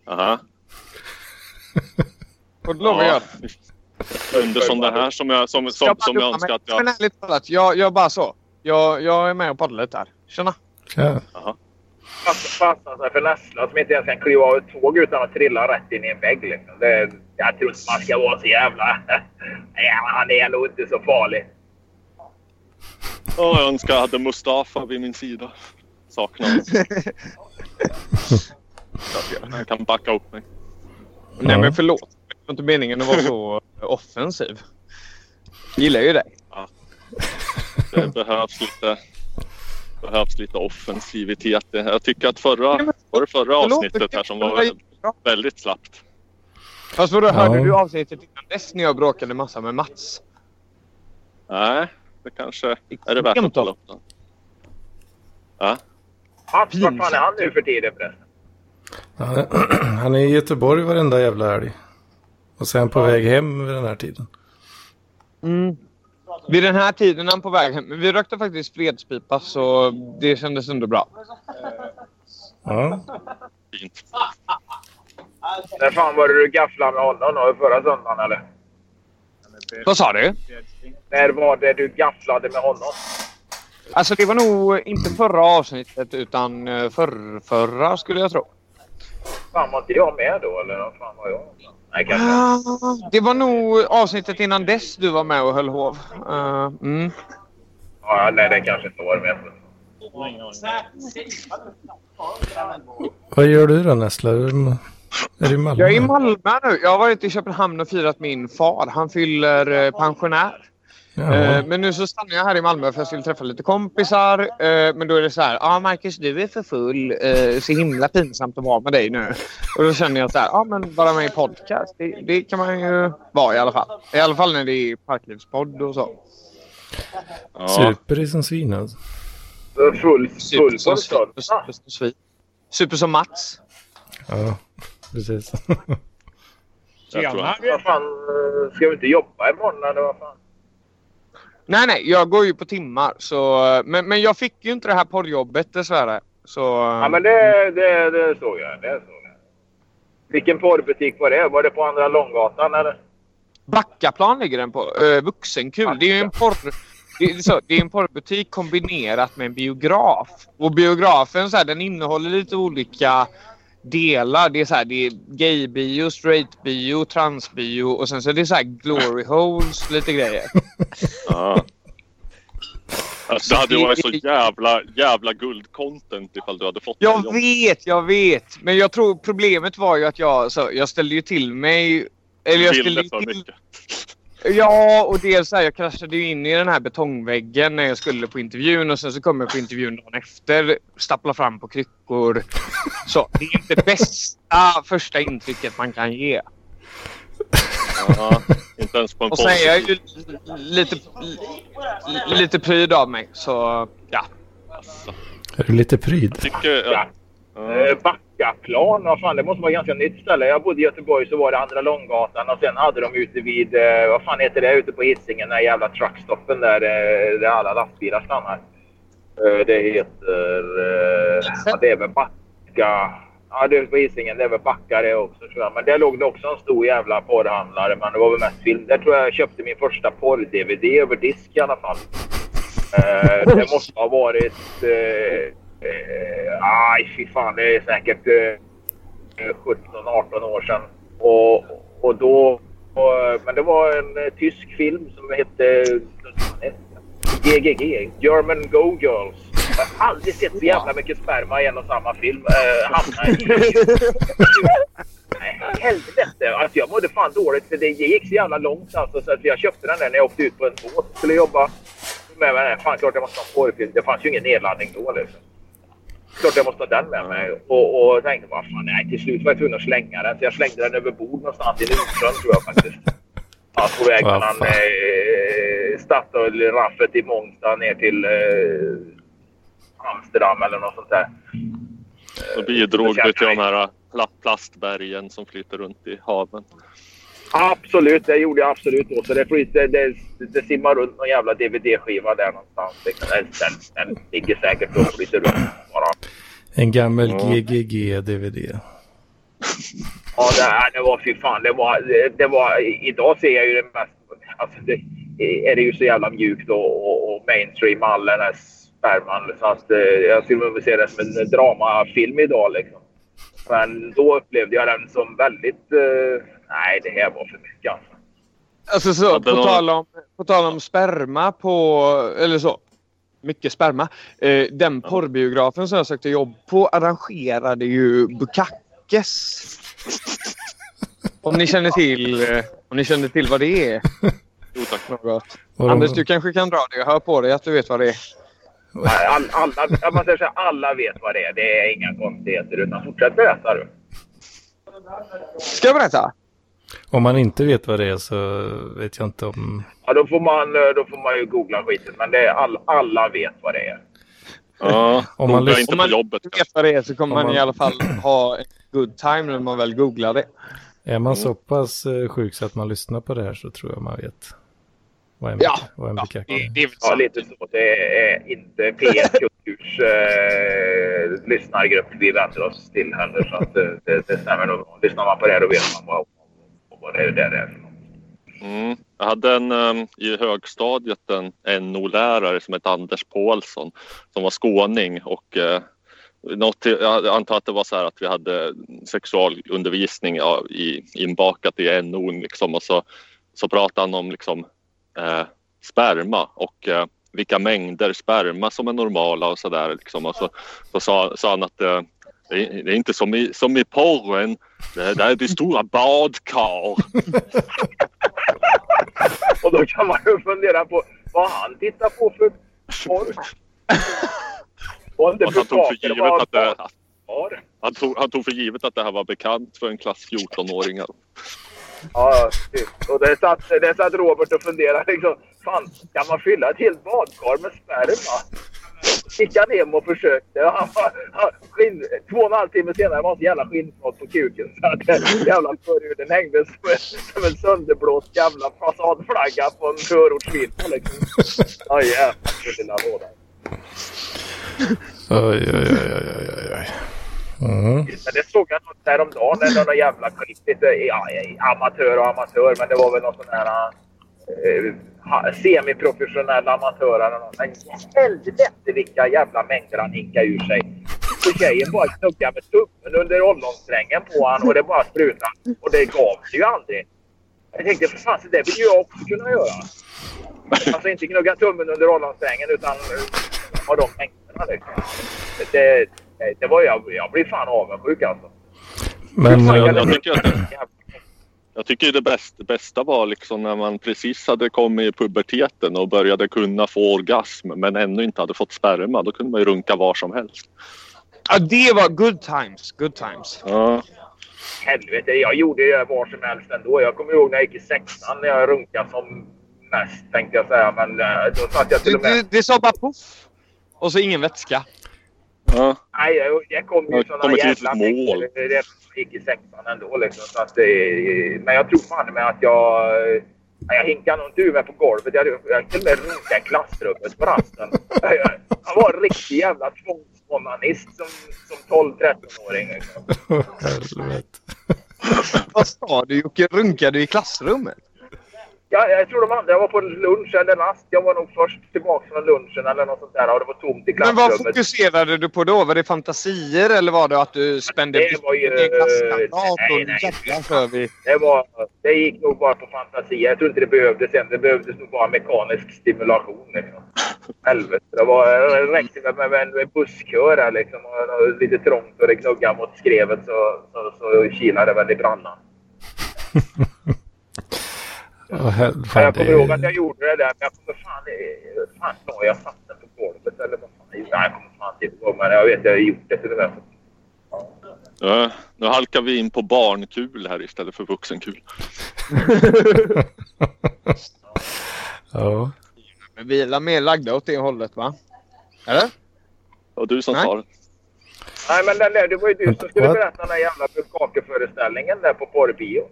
Aha. [LAUGHS] Får du lov att göra. Som det här som jag, som, som, som jag önskar att Men jag... ärligt talat, jag, jag bara så. Jag, jag är med och paddlar lite här. Tjena. Tja. Passa passa sig för Nessla som inte ens kan kliva av ett tåg utan att trilla rätt in i en vägg. Liksom. Det, jag tror inte man ska vara så jävla... [LAUGHS] Nej, han är nog inte så farlig. Åh, jag önskar jag hade Mustafa vid min sida. Saknar honom. [LAUGHS] Han kan backa upp mig. Nej Ja. men förlåt. Det var inte meningen att vara så offensiv. Gillar ju dig. Det behövs lite, behövs lite offensivitet. Jag tycker att förra, var det förra Förlåt, avsnittet här som var väldigt slappt. Fast vadå, Ja. hörde du avsnittet innan dess när jag bråkade massa med Mats? Nej, det kanske är det värt att kolla upp. Då. Ja, Mats, vart fan är han nu för tiden förresten? [CLEARS THROAT] Han är, i Göteborg varenda jävla helg. Och sen på väg hem vid den här tiden. Mm. Vid den här tiden är han på väg hem. Vi rökte faktiskt fredspipa så det kändes ändå bra. Ja. fint. När fan var det du gafflade med honom då? Förra söndagen eller? Vad sa du? När var det du gafflade med honom? Alltså det var nog inte förra avsnittet utan eh, förr, förra skulle jag tro. Fan var inte jag med då eller vad fan var jag? Nej kanske. Ah, Det var nog avsnittet innan dess du var med och höll hov. Eh, mm. Ja, nej det kanske inte var med. Vad gör du då? Är du- Är du i Malmö? Jag är i Malmö nu. Jag har varit i Köpenhamn och firat min far. Han fyller eh, pensionär. Ja. Eh, Men nu så stannar jag här i Malmö för jag skulle träffa lite kompisar. Eh, Men då är det så här. Ja ah, Marcus du är för full. Eh, Så himla pinsamt att vara med dig nu. Och då känner jag så här. Ja ah, men vara med i podcast. Det, det kan man ju vara i alla fall. I alla fall när det är parklivspodd och så. Ja, Super i som svin alltså. Full, full Super på som, stund. super, super, som svin. super som Mats. Ja, precis. att, Vad fan, ska vi inte jobba imorgon eller vad fan? Nej, nej, jag går ju på timmar. Så, men, men jag fick ju inte det här porrjobbet dessvärre. Så, Ja, men det, det, det såg jag. Det såg jag. Vilken porrbutik var det? Var det på Andra Långgatan eller? Backaplan ligger den på. Uh, vuxenkul. Det är ju en porr... Det är, så, det är en porrbutik kombinerat med en biograf. Och biografen så här, den innehåller lite olika delar. Det är så här, det är gaybio, straightbio, transbio och sen så är det så här glory holes, lite grejer. [LAUGHS] Ja. Alltså, det hade ju varit så jävla, jävla guldcontent ifall du hade fått det Jag jobbet. vet, jag vet. Men jag tror problemet var ju att jag, så, jag ställde ju till mig... Eller jag ställde till... mycket. Ja, och dels så här, jag kraschade ju in i den här betongväggen när jag skulle på intervjun och sen så kom jag på intervjun dagen efter. Stappla fram på kryckor. Så det är inte det bästa första intrycket man kan ge. Ja, inte ens på en Och sen är jag ju lite, lite pryd av mig. Så ja. Alltså, Är du lite pryd? tycker, ja. Eh, Backaplan, vad fan det måste vara ganska nytt ställe. Jag bodde i Göteborg så var det Andra Långgatan och sen hade de ute vid, eh, vad fan heter det, ute på Hisingen, den jävla truckstoppen där, eh, där alla lastbilar stannar. Det heter, ja, det är väl Backa, ja det är på Hisingen, det är väl Backa det också tror jag. Men där låg det också en stor jävla porrhandlare men det var väl mest film. Där tror jag jag köpte min första porr-DVD över disk i alla fall. Det måste ha varit... Eh, aj, fy fan. Det är säkert eh, 17-18 år sedan. Och, och då... Och, men det var en eh, tysk film som hette eh, GGG. German Go Girls. Jag har aldrig sett så jävla mycket sperma i en och samma film. Eh, hamna i... Helvete. Alltså jag mådde fan dåligt för det gick så jävla långt alltså. Så att jag köpte den där när jag åkte ut på en båt och skulle jobba. Men, men fan klart jag måste ha en porrfilm. Det fanns ju ingen nedladdning då liksom. Klart jag måste ha den med mig. Och, och tänkte bara fan nej till slut var jag tvungen att slänga den. Så jag slängde den över bord någonstans i Nordsjön tror jag faktiskt. Ja, på väg mellan fan. eh, Statoil-raffet i Mångstad ner till eh, Amsterdam eller något sånt där. Då bidrog det du till de här pla- plastbergen som flyter runt i haven. Absolut, det gjorde jag absolut då. Så det, flyter, det, det simmar runt någon jävla DVD-skiva där någonstans. Den, den, den ligger säkert och flyter runt bara. En gammal Ja. GGG-DVD. Ja, det, det var fy fan. Det var, det, det var, idag ser jag ju det mest... Alltså det, är det ju så jävla mjukt och, och, och mainstream all den här sperman. Så att, eh, jag skulle nog se det som en dramafilm idag. Liksom. Men då upplevde jag den som väldigt... Eh, nej, det här var för mycket alltså. Alltså så, Ja, på, var- tal om, på tal om sperma på... Eller så. Mycket sperma. Eh, den porrbiografen som jag sökte jobb på arrangerade ju Bukakes. Om ni känner till, eh, om ni känner till vad det är. [LAUGHS] Jo tack. Något. Anders, du kanske kan dra det. Jag hör på dig att du vet vad det är. All, alla, jag måste säga, alla vet vad det är. Det är inga konstigheter. Utan fortsätt berätta du. Ska jag berätta? Om man inte vet vad det är så vet jag inte om... Ja, då, får man, eh, då får man ju googla skiten. Men det är all, alla vet vad det är. Ja, [LAUGHS] Om man googla lyssnar- inte Om man på jobbet. inte vet vad det är så kommer Om man man- i alla fall ha en good time när man väl googlar det. Är man så pass eh, sjuk så att man lyssnar på det här så tror jag man vet vad en, Ja. vad en Ja, det, är. det är Ja, lite så. Det är inte P1 Kulturs eh, lyssnargrupp vi vänder oss till heller. Så att, eh, det, det stämmer nog. Lyssnar man på det då vet man vad, vad det är. Det är. Mm. Jag hade en um, i högstadiet en NO-lärare som hette Anders Paulsson som var skåning och uh, något, jag antar att det var så här att vi hade sexualundervisning ja, i, inbakat i NO liksom, och så, så pratade han om liksom, eh, sperma och eh, vilka mängder sperma som är normala och sådär. Liksom. Och så, så sa, sa han att eh, det är, det är inte som i, som i porren. Det, det är de stora badkar. [LAUGHS] Och då kan man ju fundera på vad han tittar på för porr. Och Och han tog för givet att det, han tog, han tog för givet att det här var bekant för en klass 14-åringar. Ja, typ. och det satt, det satt Robert och funderade liksom. Fan, kan man fylla ett helt badkar med sperma? Gick han hem och försökte. [LAUGHS] Han, han, skinn, två och en halv timme senare var han så jävla skinnflott på kuken. Så att jävla förhuden hängde som som en sönderblåst jävla fasadflagga på en förortsfilm. Liksom. Oj jävlar, lilla låda. Oj, oj, oj, oj, oj, oj. Mm. Det såg jag något däromdagen. När någon jävla klipp. Lite, ja, amatör och amatör. Men det var väl någon sån här eh, semiprofessionell amatör eller något. Men helvete vilka jävla mängder han hinkade ur sig. Så tjejen bara knuggade med tummen under ollonsträngen på honom och det bara sprutade. Och det gav sig ju aldrig. Jag tänkte för fan, det vill ju jag också kunna göra. Alltså inte knugga tummen under ollonsträngen utan eh, ha de mängderna liksom. Det, det, det var jag, jag blir fan avundsjuk alltså. Men Fan, eh, jag- Jag tycker, att, jag tycker det bästa, bästa var liksom när man precis hade kommit i puberteten och började kunna få orgasm men ännu inte hade fått sperma. Då kunde man ju runka var som helst. Ja, det var good times. Good times. Ja. Helvete, jag gjorde det var som helst ändå. Jag kommer ihåg när jag gick i sexan när jag runkade som mest tänkte jag säga. Men eh, då satt jag till Det, och med... det, det sa bara poff. Och så ingen vätska. Ja. Nej, jag, jag kom ju Jag sådana jävla mål. jag gick i sexan ändå. Liksom, så att, det- men jag tror fan med att jag... Jag hinkade nog inte ur mig på golvet. Jag, jag till och med runkade i klassrummet på rasten. [LAUGHS] Jag, var en riktig jävla tvångsonanist som, som 12-13-åring. Liksom. [LAUGHS] helvete. Vad sa du Jocke? Runkade du i klassrummet? Ja, jag tror de andra var på lunch eller rast. Jag var nog först tillbaka från lunchen eller något sånt där och det var tomt i Men vad klassrummet. fokuserade du på då? Var det fantasier eller var det att du spände Det var ju- en klasskamrat? nej, och vi. Det, var, det gick nog bara på fantasi. Jag tror inte det behövdes sen. Det behövdes nog bara mekanisk stimulation. Liksom. Helvete. Det, var, det räckte med, med, med en busskör här, liksom, och, och lite trångt och det knuggade mot skrevet så, så, så kilade det väl i brallan. [LAUGHS] Hel- Ja, fan, jag kommer ihåg att det, jag gjorde det där, men jag kommer fan... Fan, sa jag satt den på golvet eller vad fan? Nej, jag kommer fan inte ihåg, men jag vet att jag har gjort det till och med. Ja, nu halkar vi in på barnkul här istället för vuxenkul. [LAUGHS] ja. Men vi är la mer lagda åt det hållet va? Eller? Och du som Nej. det. Nej, men där, det var ju du som skulle berätta den där jävla bukkakeföreställningen där på porrbio.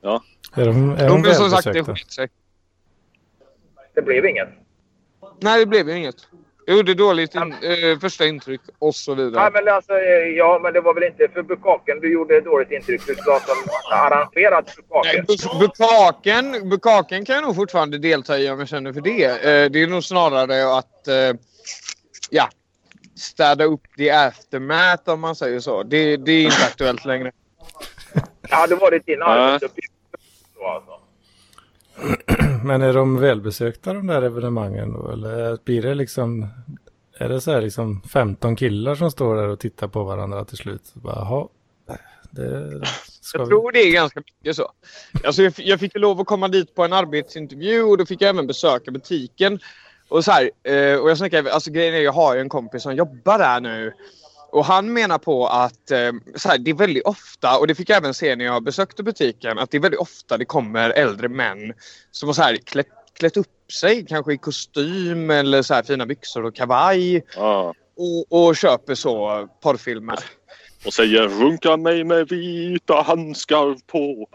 Ja. Är de, är de men som sagt det skit sig. Det blev inget. Nej det blev ju inget. Jag gjorde dåligt in, eh, första intryck och så Nej, vidare. men alltså, eh, ja, men det var väl inte för bukkaken du gjorde ett dåligt intryck. Du sa som arrangerad Nej, bukkake. bu- Bukaken, bukaken kan jag nog fortfarande delta i om jag känner för det. Eh, det är nog snarare att eh, ja, städa upp the aftermath om man säger så. Det, det är inte aktuellt längre. Ja, det var det din arbetsuppgift. Alltså. [CLEARS THROAT] Men är de välbesökta de där evenemangen då? Eller blir det liksom... Är det så här liksom 15 killar som står där och tittar på varandra till slut? Bara, Jaha, det ska Jag vi... tror det är ganska mycket så. Alltså jag, jag fick ju lov att komma dit på en arbetsintervju och då fick jag även besöka butiken. Och så här, eh, och jag snackar, alltså grejen är jag har ju en kompis som jobbar där nu. Och han menar på att eh, så här, det är väldigt ofta, och det fick jag även se när jag besökte butiken, att det är väldigt ofta det kommer äldre män som har så här klätt, klätt upp sig, kanske i kostym eller så här fina byxor och kavaj Ja. och, och köper så porrfilmer. Och säger runka mig med vita handskar på.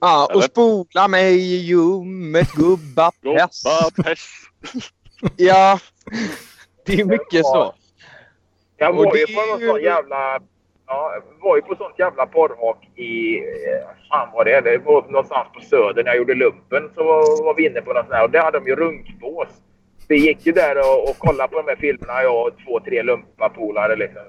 Ja, och Eller? spola mig i ljummet gubbapess. Gobba pess. Ja, det är mycket så. Jag var ju på någon sån jävla... Ja, var ju på sånt jävla porrhak i... eh, Fan vad det. Det var någonstans på Söder när jag gjorde lumpen. Så var, var vi inne på något sånt här. Och där hade de ju runkbås. Vi gick ju där och, och kollade på de här filmerna, jag och två, tre lumpapolare liksom.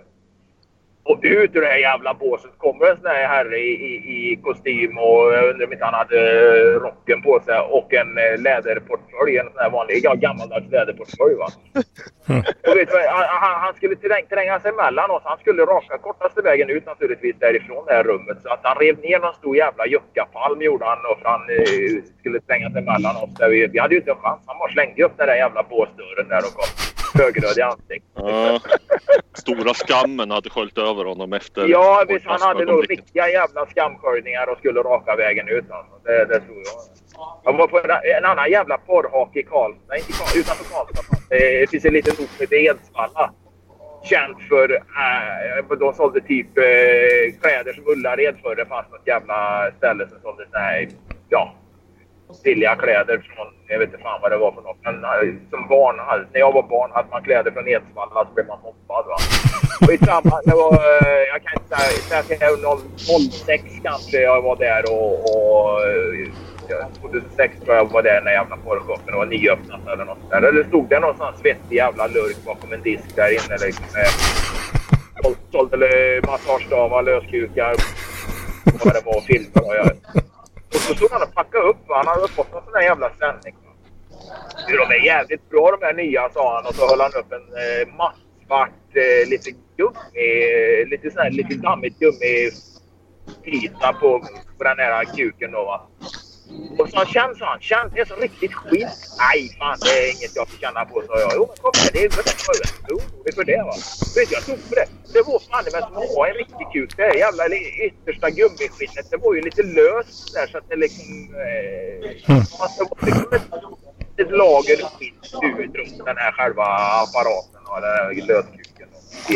Och ut ur det här jävla båset kommer en sån här herre i, i, i kostym och jag undrar om inte han hade eh, rocken på sig och en eh, läderportfölj. En sån här vanlig ja, gammaldags läderportfölj va. [LAUGHS] Och vet du, han, han- skulle träng, tränga sig emellan oss. Han skulle raka kortaste vägen ut naturligtvis därifrån det här rummet. Så att han rev ner någon stor jävla juckapalm gjorde han och han eh, skulle tränga sig emellan oss. Där vi, vi hade ju inte en chans. Han bara slängde upp den där jävla båsdörren där och kom högröd i ansiktet. [LAUGHS] Ja. Stora skammen hade sköljt över honom efter Ja, visst. Han hade nog riktiga jävla skamsköljningar och skulle raka vägen ut. Alltså. Det, det tror jag. Jag var på en, en annan jävla porrhak i Karlstad. Nej, inte Karlstad, utanför Karlstad. Det finns en liten ort som heter Edsvalla. Känt för... Äh, de sålde typ eh, kläder som Ullared förr. Det fanns något jävla ställe som sålde här... Ja, billiga kläder från... Jag vet inte fan vad det var för något. Men som barn, när jag var barn hade man kläder från Edsvalla så blev man mobbad. Va? Och i samma, det var, eh, jag kan inte säga, säga jag 06 kanske jag var där och, och eh, 2006 tror jag var där när jävla porrshopen var nyöppnat eller något där. Eller stod det någon sån svettig jävla lurk bakom en disk där inne liksom. med- Sålde massagestavar, löskukar vad det var och filmer och jag. Och så stod han och packade upp. Han hade fått någon sån där jävla sändning. Du, De är jävligt bra de här nya, sa han. Och så höll han upp en eh, mattsvart, eh, lite gummi, eh, lite sån här lite dammigt gummiyta på, på den här kuken då va. Och så känn, sa han. Känn, det är så riktigt skit. Nej, fan det är inget jag får känna på, sa jag. Jo, men kom igen, det är väl är orolig för det va. Vet du, jag tog på det. Det var fan det som ha en riktig kuk. Det jävla yttersta gummiskinnet, det var ju lite löst där så att det liksom... Eh, att det var liksom ett, ett lager skinn ut runt den här själva apparaten och den här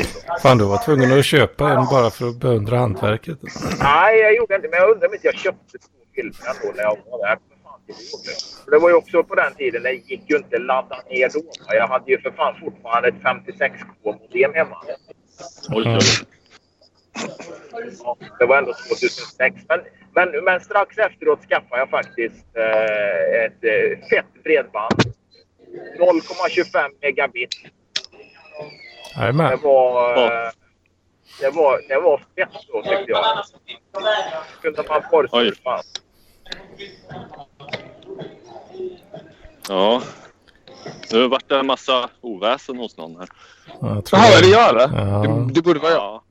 så. Fan, du var tvungen att köpa en bara för att beundra hantverket. Nej, jag gjorde inte. Men jag undrar om inte jag köpte två filmer ändå när jag var där. För det det var ju också på den tiden, det gick ju inte att ladda ner då. Jag hade ju för fan fortfarande ett 56k-modem hemma. Mm. Ja, det var ändå 2006. Men, men, men strax efteråt skaffade jag faktiskt eh, ett eh, fett bredband. 0,25 megabit. Det Jajamän. var, eh, det var, det var fett då tyckte jag. Kunde man porrsurfa. Ja. Nu vart det en massa oväsen hos någon här. Ja, jag tror Jaha, det. det gör det? Ja. Det, det borde vara jag.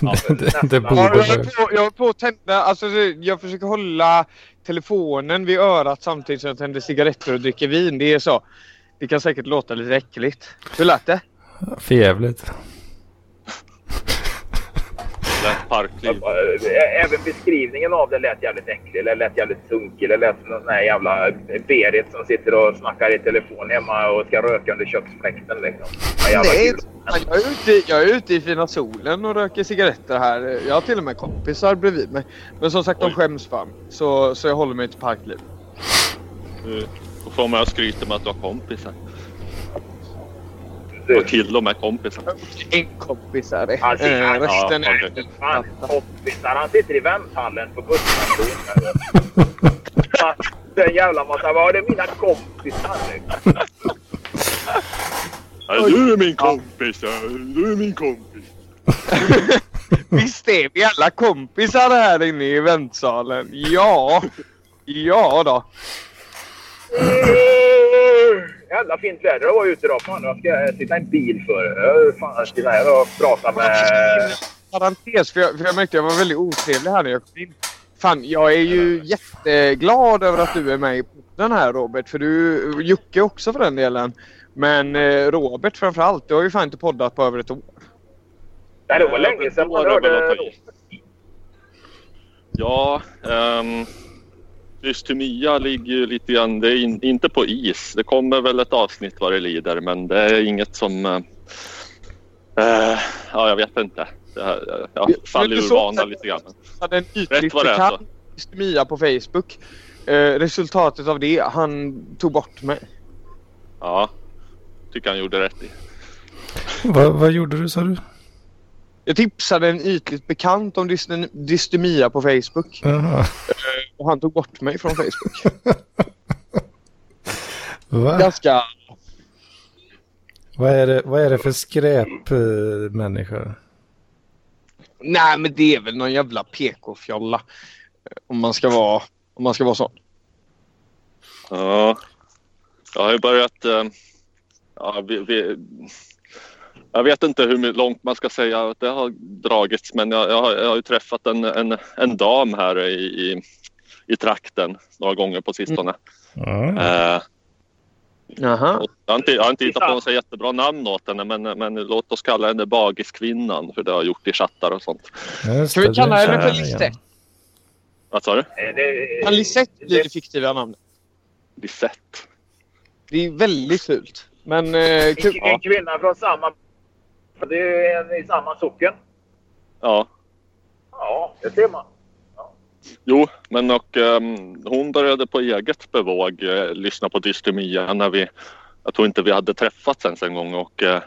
Ja. det, [LAUGHS] det, det Ja, borde jag, är på, jag är på att tända, alltså jag försöker hålla telefonen vid örat samtidigt som jag tänder cigaretter och dricker vin. Det är så. Det kan säkert låta lite äckligt. Hur lät det? Förjävligt. Lätt parkliv. Även beskrivningen av det lät jävligt äcklig. Eller lät jävligt sunkig. Det lät som någon sån här jävla Berit som sitter och snackar i telefon hemma och ska röka under köksfläkten. Liksom. Nej, jag är, ute, jag är ute i fina solen och röker cigaretter här. Jag har till och med kompisar bredvid mig. Men som sagt, de Oj. skäms fan. Så, så jag håller mig till parkliv. Du får man skryta med att du har kompisar. Du har till och med kompisar. En kompis är det. Han sitter- Eh, resten ja, är... Fan, kompisar. Han sitter i vänthallen på busstationen. Fan, Det är en jävla massa... Vad är det mina kompisar? du är min kompis. Du är min kompis. [LAUGHS] Visst är vi alla kompisar här inne i väntsalen? Ja. Ja då. [LAUGHS] Jävla fint väder det var ute idag. Fan, jag ska sitta i en bil för. Jag Fan, sitta här och prata med... Parentes, för jag, för jag märkte att jag var väldigt otrevlig här när jag kom in. Fan, jag är ju jätteglad över att du är med i podden här Robert. För du, Jocke också för den delen. Men eh, Robert framförallt, du har ju fan inte poddat på över ett år. Nej, det var länge sedan man hörde... Ja, um, Dystemia ligger ju lite grann, det är in, inte på is. Det kommer väl ett avsnitt vad det lider men det är inget som... eh, eh, ja, jag vet inte. Det här, jag faller ur så- vana lite grann. Jag hade en ytligt Rätt vad det är bekant Mia på Facebook. Eh, resultatet av det, han tog bort mig. Ja, tycker han gjorde rätt i. Vad, vad gjorde du sa du? Jag tipsade en ytligt bekant om dystemia på Facebook. Jaha. Och han tog bort mig från Facebook. [LAUGHS] Va? Ganska... Vad är det, vad är det för skräp eh, människa? Nej men det är väl någon jävla PK-fjolla. eh, Om man ska vara, om man ska vara sån. Ja, jag har ju börjat... eh, Ja, vi, vi, jag vet inte hur långt man ska säga att det har dragits men jag, jag, har, jag har ju träffat en, en, en dam här i, i, i trakten några gånger på sistone. Ja. Eh, jag, har inte, jag har inte hittat på något så jättebra namn åt henne men, men låt oss kalla henne Bagiskvinnan för det har jag gjort i chattar och sånt. Just Ska vi kalla henne för. Lisette? Vad sa du? Eh, det- Kan Lisette bli det fiktiva namnet? Lisette. Det är väldigt fult. Men eh, kul. En, en kvinna från samma... Det är en i samma socken. Ja. Ja, det ser man. Jo, men och, ehm, hon började på eget bevåg eh, lyssna på Dystemia när vi, jag tror inte vi hade träffats ens en gång och eh,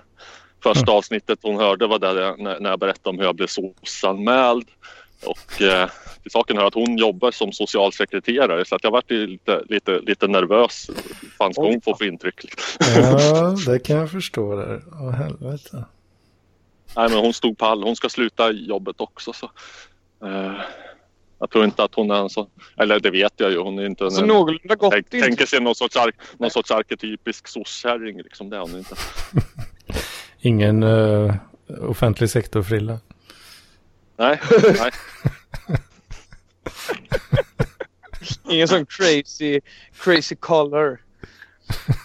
första avsnittet hon hörde var där när, när jag berättade om hur jag blev SOS-anmäld och eh, till saken hör att hon jobbar som socialsekreterare så att jag varit lite, lite, lite nervös. Fan ska hon få för intryck? Ja, [LAUGHS] det kan jag förstå där. Åh helvete. Nej, men hon stod pall. Hon ska sluta jobbet också så. Eh, jag tror inte att hon är en så, eller det vet jag ju, hon är inte Alltså en, någorlunda gott tänk, tänker sig någon sorts, ark, någon sorts arketypisk sosskärring liksom, det är hon inte. [LAUGHS] Ingen uh, offentlig sektorfrilla. Nej, nej. [LAUGHS] Ingen sån crazy, crazy color.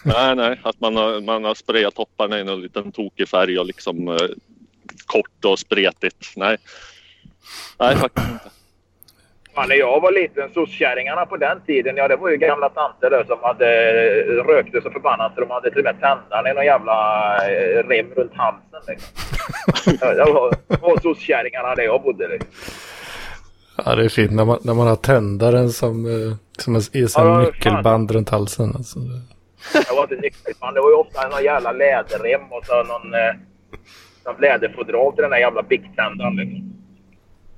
Nej, nej, att man har, man har sprayat topparna i någon liten tokig färg och liksom eh, kort och spretigt. Nej, nej faktiskt inte. Fan, när jag var liten, soskärringarna på den tiden, ja det var ju gamla tanter där som hade rökte så förbannat så de hade till och med tändaren i någon jävla eh, rem runt halsen. Liksom. [LAUGHS] Det var, soskärringarna där jag bodde. Liksom. Ja, det är fint när man, när man har tändaren som, uh, som är, är som Ja, fan. nyckelband runt halsen. Alltså. Det var inte nyckelband, det var ju ofta någon jävla läderrem och så någon, eh, någon läderfodral till den där jävla bicktändaren. Liksom.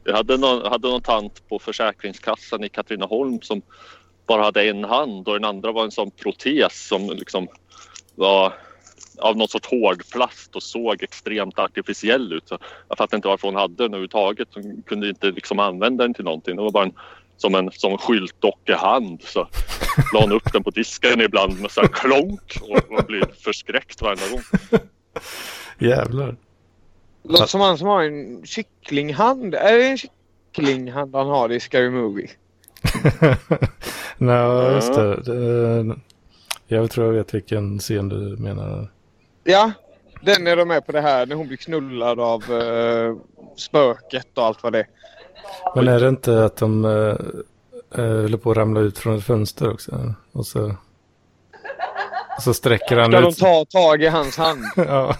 Jag hade någon, hade någon tant på Försäkringskassan i Katrineholm som bara hade en hand och den andra var en sån protes som liksom var av någon sorts hårdplast och såg extremt artificiell ut. Så jag fattar inte varför hon hade den överhuvudtaget. Hon kunde inte liksom använda den till någonting. Det var bara en, som en, som en skyltdockehand. Så la hon upp den på disken ibland med så här klonk och man blir förskräckt varenda gång. [LAUGHS] Jävlar. Låter som han som har en kycklinghand. Är det en kycklinghand han har i Scary Movie? [LAUGHS] Nej, just det. Jag tror jag vet vilken scen du menar. Ja, den är de med på det här när hon blir knullad av uh, spöket och allt vad det är. Men är det inte att de uh, håller på att ramla ut från ett fönster också? Och så, och så sträcker han Ska de ut. ta tag i hans hand? [LAUGHS] ja.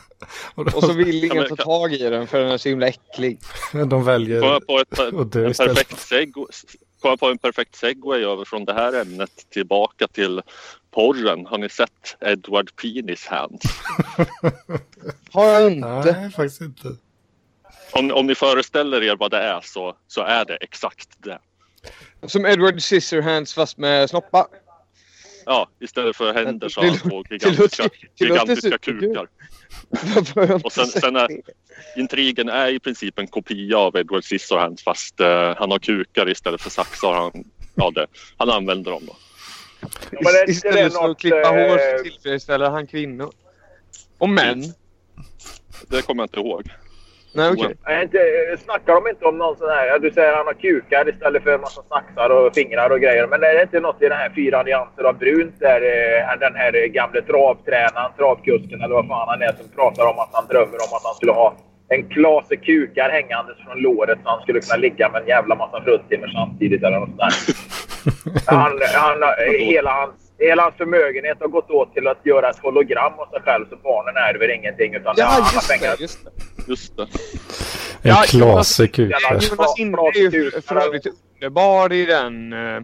Och så vill ingen ta tag i den för den är så himla äcklig. de väljer Kom jag på, ett, att dö en istället. perfekt segway, på en perfekt segway över från det här ämnet tillbaka till porren. Har ni sett Edward Penis Hands? [LAUGHS] Har jag inte. Nej, faktiskt inte. Om, om ni föreställer er vad det är så, så är det exakt det. Som Edward Scissorhands fast med snoppar. Ja, istället för händer så har han två gigantiska, gigantiska kukar. Och sen- sen är-? Intrigen är i princip en kopia av Edward Scissorhands fast eh, han har kukar istället för saxar. Han, ja, det, han använder dem då. Ja, Istället för att klippa eh, hår så tillfredsställer han kvinnor. Och män. Det kommer jag inte ihåg. Nej okej. Är inte, snackar de inte om någon sån här... Du säger att han har kukar istället för en massa saxar och fingrar och grejer. Men är det inte något i den här fyra nyanser av brunt där eh, den här gamle travtränaren, travkusken eller vad fan han är som pratar om att han drömmer om att han skulle ha en klase kukar hängandes från låret så han skulle kunna ligga med en jävla massa fruntimmer samtidigt eller något sånt där. [LAUGHS] Han, han, hela, hans, hela hans förmögenhet har gått åt till att göra ett hologram av sig själv så barnen ärver ingenting utan Ja, alla just pengar det. Just det. Just det. En Ja, klase Jonas-. Jonas Inde är ju för övrigt underbar i den... eh,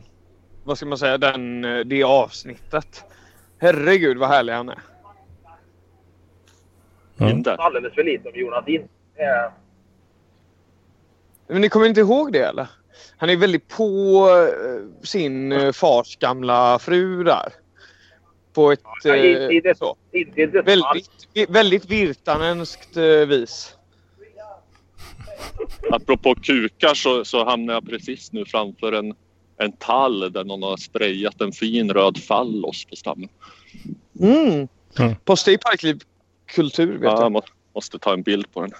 Vad ska man säga? Den, eh, det avsnittet. Herregud vad härlig han är. Ja. Inte. alldeles för lite om Jonas In. Eh, Men ni kommer inte ihåg det eller? Han är väldigt på eh, sin eh, fars gamla fru där. På ett... Ja, i- i eh, det- så. I detalj. Väldigt, väldigt virtanenskt eh, vis. Apropå kukar så, så hamnar jag precis nu framför en, en tall där någon har sprayat en fin röd fallos på stammen. Mm. Mm. Posta i Parkliv Kultur vet Ja, jag jag. må, måste ta en bild på den.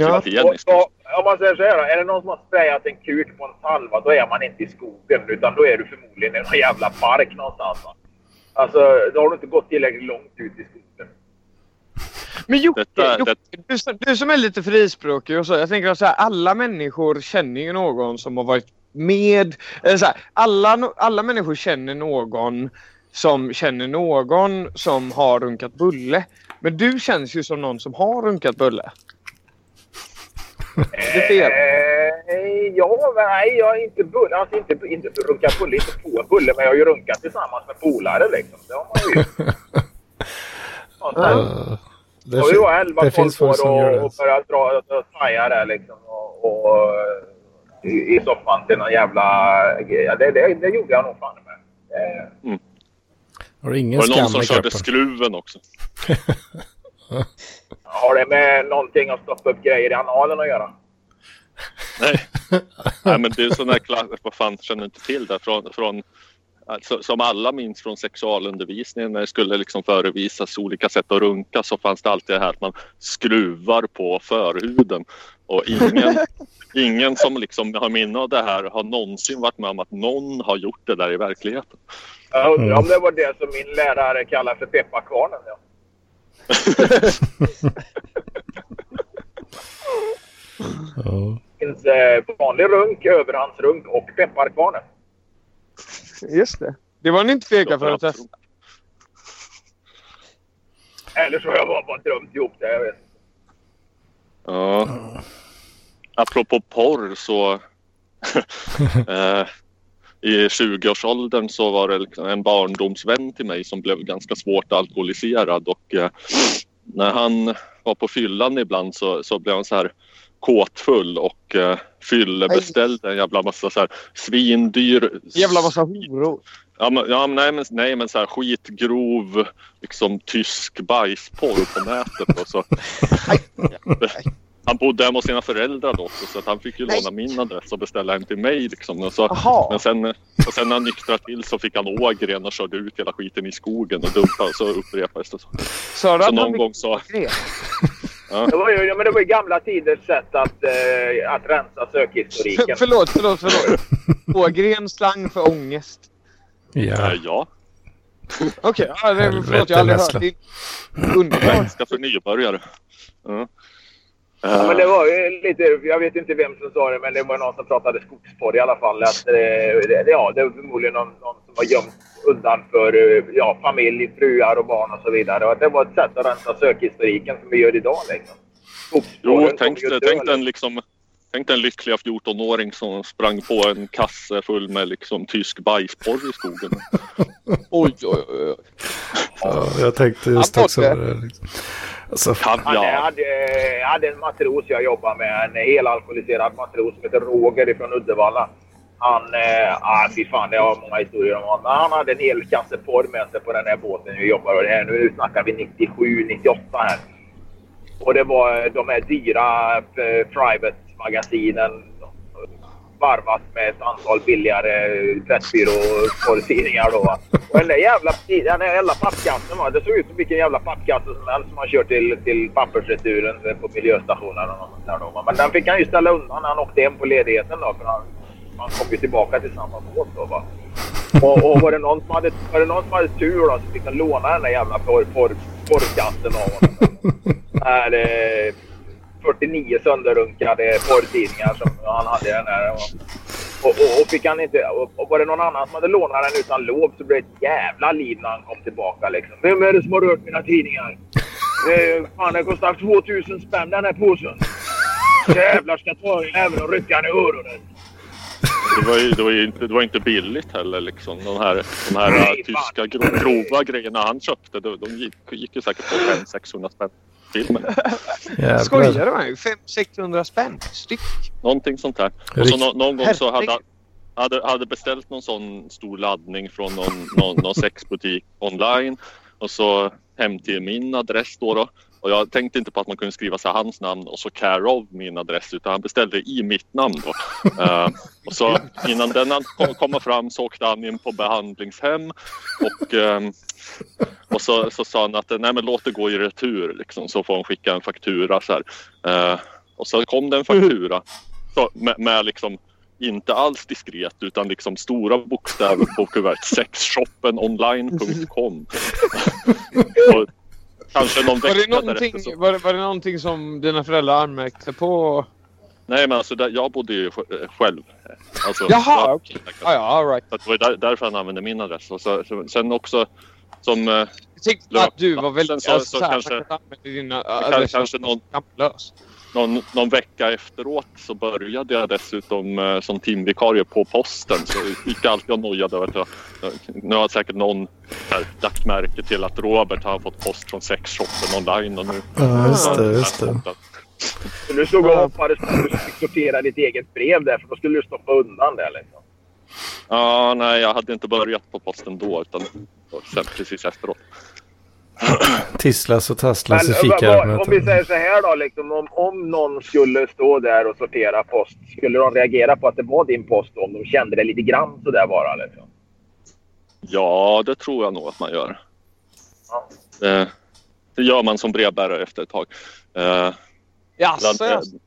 Ja. Istället. och, om man säger så här då, är det någon som har sprayat en kuk på en salva då är man inte i skogen utan då är du förmodligen i någon jävla park någonstans. Va? Alltså, då har du inte gått tillräckligt långt ut i skogen. Men Jocke, Detta- Jocke du, som- du som är lite frispråkig och så. Jag tänker att så här, alla människor känner ju någon som har varit med. Eller så här, alla, alla människor känner någon som känner någon som har runkat bulle. Men du känns ju som någon som har runkat bulle. Det är fel. Eh, ja, nej, jag har inte, bull, alltså inte, inte runkat bulle, inte på bulle, men jag har ju runkat tillsammans med polare liksom. Det har man ju. Sånt där. Uh, det, Och vi var fin- det finns 11-12 folk som gör det. och, började dra och svaja där liksom. Och, och, i, I soffan till någon jävla grej. Ja, det, det, det gjorde jag nog fan med. Eh, Har du ingen Var det någon som körde skruven också? [LAUGHS] [LAUGHS] har det med någonting att stoppa upp grejer i analen att göra? Nej. Nej, men det är sån där klass... Vad fan, känner inte till det? Från, från, alltså, som alla minns från sexualundervisningen när det skulle liksom förevisas olika sätt att runka så fanns det alltid det här att man skruvar på förhuden. Och ingen, ingen som liksom har minne av det här har någonsin varit med om att någon har gjort det där i verkligheten. Jag undrar om det var det som min lärare kallade för pepparkvarnen. Ja. Ja. Det finns eh, vanlig runk, överhandsrunk och pepparkvarnen. Just det. Det var ni inte fega för att testa. Eller så har jag bara, bara drömt ihop det. Jag vet. Ja. Apropå porr så [LAUGHS] eh, i 20-årsåldern så var det liksom en barndomsvän till mig som blev ganska svårt alkoholiserad och eh, när han var på fyllan ibland så, så blev han så här kåtfull och eh, fyllebeställde en jävla massa så här svindyr Jävla massa horor. Ja, men, ja, nej, men, nej, men så här skitgrov liksom tysk bajsporr på nätet. Och så. [LAUGHS] Han bodde hemma hos sina föräldrar då också så att han fick ju Nej. låna min adress och beställa en till mig. Liksom. Och, så, men sen, och sen när han nyktrade till så fick han ågren och körde ut hela skiten i skogen och dumpade och så upprepades det. Så, så att någon gång så... [LAUGHS] Det var ju, ja, men det var ju gamla tiders sätt att, eh, att rensa sökhistoriken. Förlåt, förlåt, förlåt. Ågren slang för ångest. Ja. Eh, ja, Okej, ja, det- Helvete, förlåt jag har aldrig hört. Det är underbart. ganska för nybörjare. Ja. Ja, men det var ju lite, jag vet inte vem som sa det, men det var någon som pratade skogsporr i alla fall. Att, eh, det, ja, det var förmodligen någon, någon som var gömd undan för eh, ja, familj, fruar och barn och så vidare. Och att det var ett sätt att rensa sökhistoriken som vi gör idag. Liksom. Jo, tänk, tänk den liksom Tänk den lyckliga 14-åring som sprang på en kasse full med liksom tysk bajsporr i skogen. [LAUGHS] Oj, oj, oj. Ja, jag tänkte just också på det. Liksom. Alltså, Han Kaviar. hade, jag hade en matros jag jobbade med, en helalkoholiserad matros som heter Roger ifrån Uddevalla. Han, eh, ah, fy fan, det har många historier om honom. Han hade en hel kasse porr med sig på den här båten vi jobbar. Och det här, nu snackar vi 97, 98 här. Och det var de här dyra eh, private-magasinen varvat med ett antal billigare pressbyrå-porrtidningar då. Och den där jävla, den där jävla pappkassen, va, det såg ut som vilken jävla pappkasse som helst som man kör till, till pappersreturen på miljöstationen. Och något där då. Men den fick han ju ställa undan när han åkte hem på ledigheten då. För han, han kom ju tillbaka till samma båt då. Va. Och, och var, det någon som hade, var det någon som hade tur då så fick han låna den där jävla porr, porr, porrkassen av honom. [LAUGHS] Där, eh, 49 sönderrunkade porrtidningar som han hade den här. Och, och, och, och, fick han inte, och, och var det någon annan som hade lånat den utan lov så blev det ett jävla liv när han kom tillbaka. Liksom. Vem är det som har rört mina tidningar? Eh, fan, det kostar 2000 spänn den här påsen. Jävlar ska ta den även och rycka den i öronen. Det var ju, det var ju inte, det var inte billigt heller liksom. De här, de här Nej, tyska gro, grova grejerna han köpte, de, de gick, gick ju säkert på 500-600 spänn. Filmen. Skojar du med mig? 500-600 spänn styck. Någonting sånt där. Och så nå, någon gång så hade han hade, hade beställt någon sån stor laddning från någon, någon, någon sexbutik online och så hem till min adress då, då. Och jag tänkte inte på att man kunde skriva så hans namn och så care of min adress utan han beställde i mitt namn då. [LAUGHS] Eh, och så innan den kom, komma fram så åkte han in på behandlingshem och, ehm, och så, så sa han att nej men låt det gå i retur liksom så får han skicka en faktura så här. Eh, och så kom det en faktura så, med, med liksom inte alls diskret utan liksom stora bokstäver på kuvertet. Sexshoppenonline.com. [LAUGHS] kanske någon Var det, vecka någonting, så... var, det, var det någonting som dina föräldrar anmärkte på? Nej, men alltså där, jag bodde ju sj- själv. Alltså, Jaha, okej. Ja, ja, all right. Så det var där, därför han använde min adress. Och så, så, sen också som eh, Jag tänkte att du var väldigt... Sen så- alltså, så så kanske- dina kanske, kanske någon, skamlös. Någon, någon vecka efteråt så började jag dessutom eh, som teamvikarie på posten. Så gick jag alltid och nojade över att jag, nu har säkert någon här lagt märke till att Robert har fått post från sexshoppen online och nu Ja, just det, just det. Så du stod och hoppades på att du skulle sortera ditt eget brev där för då skulle du stoppa undan det. Liksom. Ja, nej, jag hade inte börjat på posten då utan sen precis efteråt. [CLEARS THROAT] Tisslas och tasslas i Men, vad- om vi fikarummet. säger så här då, liksom, om, om någon skulle stå där och sortera post, skulle de reagera på att det var din post då, om de kände det lite grann sådär bara? Liksom? Ja, det tror jag nog att man gör. Ja. Eh, det gör man som brevbärare efter ett tag. Eh, Jaså, bland, jaså. eh,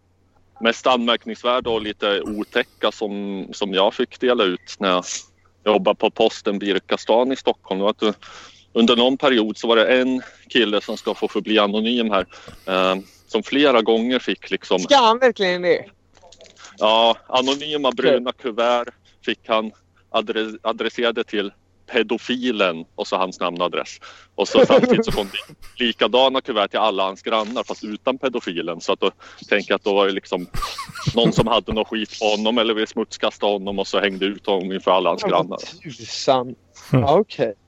mest anmärkningsvärda och lite otäcka som, som jag fick dela ut när jag jobbade på posten Birkastan i Stockholm. att eh, under någon period så var det en kille som ska få förbli anonym här eh, som flera gånger fick liksom Ska han verkligen det? Ja, anonyma bruna kuvert fick han adre- adresserade till pedofilen och så hans namn och adress. Och så samtidigt så kom det likadana kuvert till alla hans grannar fast utan pedofilen. Så att då tänker jag att då var det liksom någon som hade något skit på honom eller ville smutskasta honom och så hängde ut honom inför alla hans grannar. Tusan. Okej. kom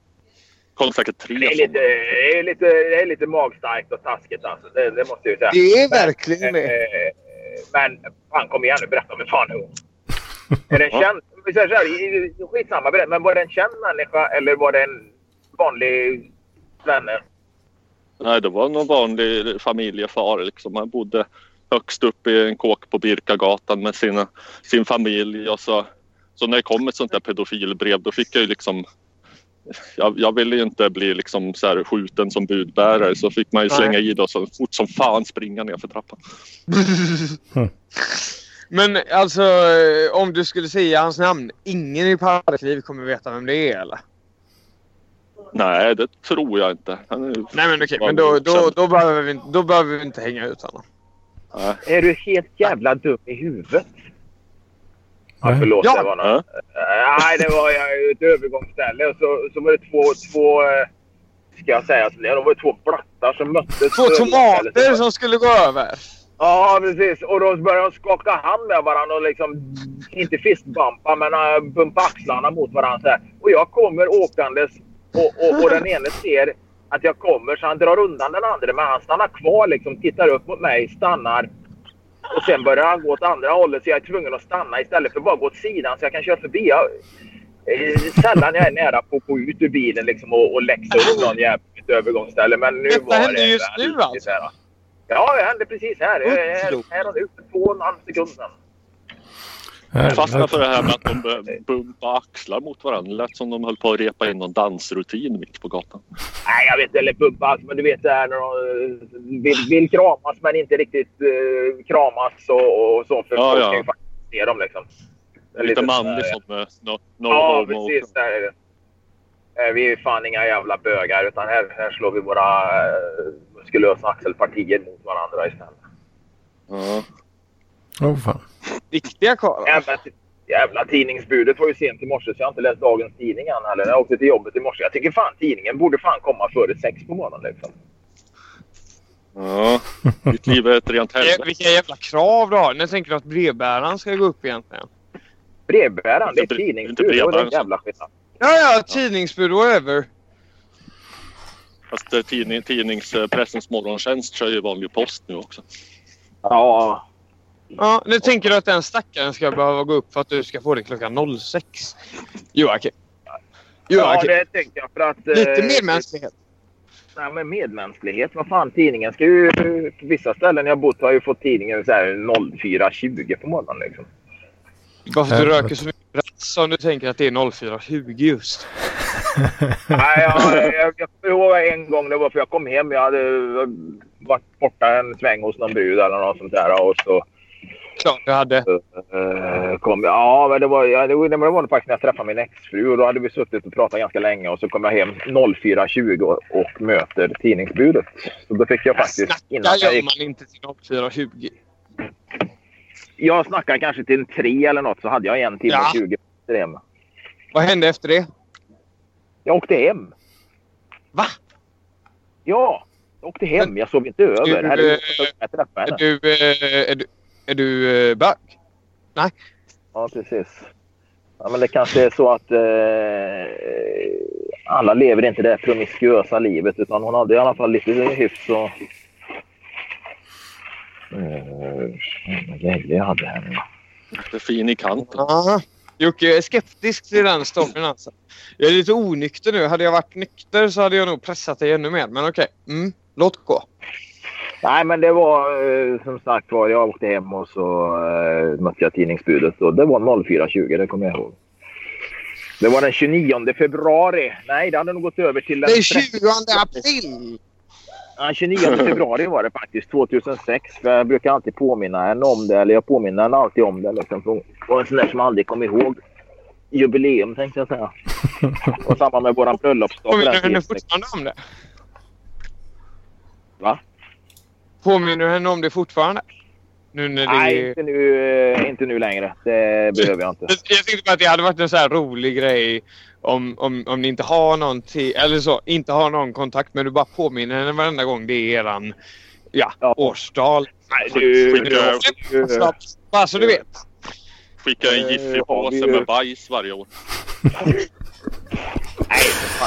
säkert tre Det är, lite, det, är lite, det är lite magstarkt och taskigt alltså. Det, det måste jag ju säga. Det är verkligen det. Eh, Men fan kom igen nu, berätta om en fan. [LAUGHS] Är det en känd... Skitsamma, berätta, men var det en känd människa eller var det en vanlig svenne? Nej, det var någon vanlig familjefar. Liksom. Han bodde högst upp i en kåk på Birkagatan med sina, sin familj. Och så, så när det kom ett sånt där pedofilbrev då fick jag ju liksom jag, jag ville ju inte bli liksom så här skjuten som budbärare så fick man ju Nej. slänga i det och så fort som fan springa ner för trappan. [LAUGHS] Men alltså, eh, om du skulle säga hans namn. Ingen i Parkliv kommer veta vem det är eller? Nej, det tror jag inte. Nej men okej, men då, då, då, behöver vi, inte- då behöver vi inte hänga ut honom. Nej. Är du helt jävla dum i huvudet? Ja, förlåt, Ja. det var något. Eh, Nej, det var ett övergångsställe och så, så var det två, två eh, ska jag säga, det var två blattar som möttes. Två tomater som skulle gå över. Ja, precis. Och då började de skaka hand med varandra och liksom, inte fistbumpa, men uh, bumpa axlarna mot varandra. Så här. Och jag kommer åkandes och, och, och den ene ser att jag kommer så han drar undan den andra. Men han stannar kvar liksom, tittar upp mot mig, stannar. Och sen börjar han gå åt andra hållet så jag är tvungen att stanna istället för att bara gå åt sidan så jag kan köra förbi. Jag, eh, sällan jag är nära på att gå ut ur bilen liksom, och, och läxa upp någon jävla övergångsställe. Men nu Detta var händer det just nu, alltså? Ja, det hände precis här. Eh, Här, här och nu för två och en halv sekund sedan. Jag fastnade för det här med att de bu- bumpade axlar mot varandra. Det lät som de höll på att repa in någon dansrutin mitt på gatan. Nej, jag vet inte. Eller bumpa. Men du vet det här när de vill, vill kramas men inte riktigt eh, kramas och, och så. För Ja, folk ja. kan ju faktiskt se dem liksom. Det är Lite så manlig här- som eh, no, no Ja, homo. precis. Där är det. Eh, Vi är fan inga jävla bögar utan här, här slår vi våra muskulösa axelpartier mot varandra istället. Ja. Åh fan. Riktiga karlar. Jävla, jävla tidningsbudet var ju sent i morse så jag har inte läst dagens tidning än heller. Jag åkte till jobbet i morse. Jag tycker fan tidningen borde fan komma före sex på morgonen liksom. Ja, ditt liv är ett rent Vilka- helvete. Vilka jävla krav du har. När tänker du att brevbäraren ska gå upp egentligen? Brevbäraren, det är tidningsbud. Det brevbäraren en jävla skillnad. Ja, ja. Tidningsbud whatever. Fast eh, tidning, tidningspressens morgontjänst kör ju vanlig post nu också. Ja, Ja, nu tänker du att den stackaren ska behöva gå upp för att du ska få det klockan 06. Joakim. ja Joakim. det tänker jag för att... eh, Lite medmänsklighet. Nej, men medmänsklighet. Vad fan, tidningen ska ju... På vissa ställen jag bott har jag ju fått tidningen så här 04.20 på morgonen liksom. Bara för att du Ja. röker så mycket brass om du tänker att det är 04.20 just. [LAUGHS] Nej, jag, jag, jag kommer ihåg en gång. Det var för jag kom hem. Jag hade varit borta en sväng hos någon brud eller något sånt där. Och så Klart du hade. eh, kom. Ja, men det var, ja, det var, det var faktiskt när jag träffade min exfru. Och då hade vi suttit och pratat ganska länge. Och så kom jag hem 04.20 och, och möter tidningsbudet. Så då fick jag faktiskt... Snacka Innan jag gör gick, man inte till 04.20. jag snackar kanske till en tre eller något så hade jag en timme Ja. och 20 minuter hem. Vad hände efter det? Jag åkte hem. Va? Ja, jag åkte hem. Jag sov inte över. Du, Herregud, eh, jag träffade Är du, eh, är du, är du eh, bög? Ja, precis. Ja, men det kanske är så att eh, alla lever inte det promiskuösa livet utan hon hade i alla fall lite hyfs och... Eh, vad grejer jag hade här nu. Lite fin i kanten. Aha. Jocke är skeptisk till den storyn alltså. Jag är lite onykter nu. Hade jag varit nykter så hade jag nog pressat dig ännu mer. Men okej. Mm. Låt gå. Nej, men det var eh, som sagt var. Jag åkte hem och så eh, mötte jag tidningsbudet och det var 04.20. Det kommer jag ihåg. Det var den 29 februari. Nej, det hade nog gått över till den Det är 30 20 april! Ja, 29 februari var det faktiskt, 2006. För jag brukar alltid påminna henne om det, eller jag påminner henne alltid om det. Liksom. Hon var en sån där som aldrig kom ihåg jubileum, tänkte jag säga. Och samma med våran bröllopsdag. på Påminner du henne fortfarande om det? Va? Påminner du henne om det fortfarande? Nu när det... Nej, inte nu, eh, inte nu längre. Det behöver jag inte. Jag bara att det hade varit en så här rolig grej om, om, om ni inte har någon eller så, inte har någon kontakt men du bara påminner henne varenda gång det är eran ja, Ja. årsdag. Nej, du, Skicka- du, du, Bara så du vet. Skicka en Eh, Jiffy-påse vi ju- med bajs varje år. [LAUGHS]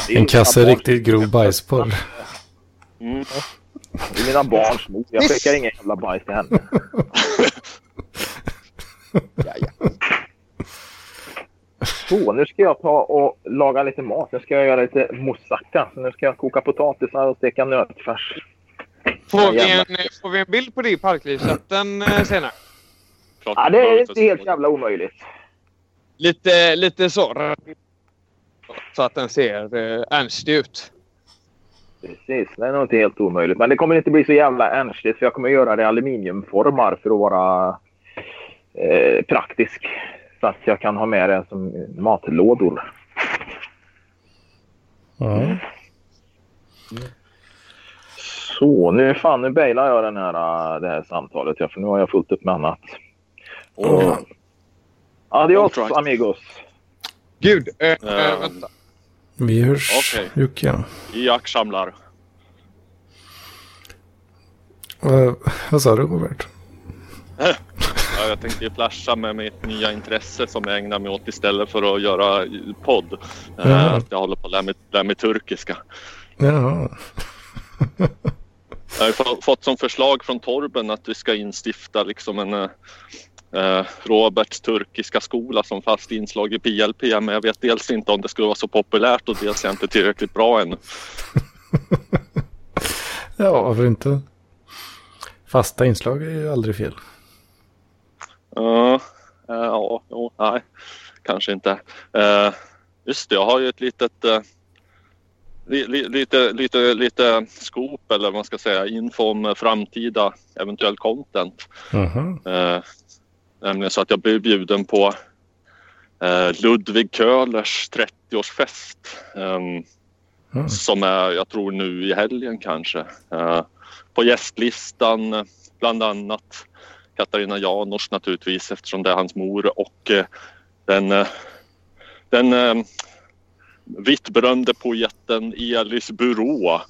En kasse riktigt grov bajsporr. Mm. Det är mina barns mor. Jag skickar ingen jävla bajs till henne. [LAUGHS] Ja, ja. Så, nu ska jag ta och laga lite mat. Nu ska jag göra lite moussaka. Så nu ska jag koka potatisar och steka nötfärs. Får, vi en, får vi en bild på det i parklivsrätten eh, senare? Klart Ja, det är inte helt jävla omöjligt. Lite, lite så. Så att den ser eh, ernstig ut. Precis, det är nog inte helt omöjligt. Men det kommer inte bli så jävla ernstigt för jag kommer göra det i aluminiumformar för att vara eh, praktisk. Så att jag kan ha med det som matlådor. Ja. Så, nu fan nu bailar jag den här, äh, det här samtalet. Ja, för nu har jag fullt upp med annat. Och, Mm. Adios amigos. Gud, eh, eh, Eh, vänta. Vi hörs, Okej. Jocke. Jack samlar. Vad, vad sa du, Robert? [LAUGHS] Ja, jag tänkte ju flasha med mitt nya intresse som jag ägnar mig åt istället för att göra podd. Eh, Ja. Att jag håller på att lära mig, lära mig turkiska. Jaha. Jag har fått som förslag från Torben att vi ska instifta liksom en eh, eh, Roberts turkiska skola som fast inslag i PLP. Men jag vet dels inte om det skulle vara så populärt och dels är jag inte tillräckligt bra än. [LAUGHS] Ja, varför inte? Fasta inslag är ju aldrig fel. Ja, eh, ja, jo, nej, kanske inte. Eh, just det, jag har ju ett litet eh, li, li, lite, lite, lite scoop eller vad man ska säga, info om eh, framtida eventuell content. Jaha. Eh, nämligen så att jag blev bjuden på eh, Ludvig Köhlers 30-årsfest. ehm, Mm. Som är, jag tror nu i helgen kanske. Eh, på gästlistan bland annat Katarina Janouch naturligtvis eftersom det är hans mor och eh, den, den eh, vittberömde poeten Elis Burå.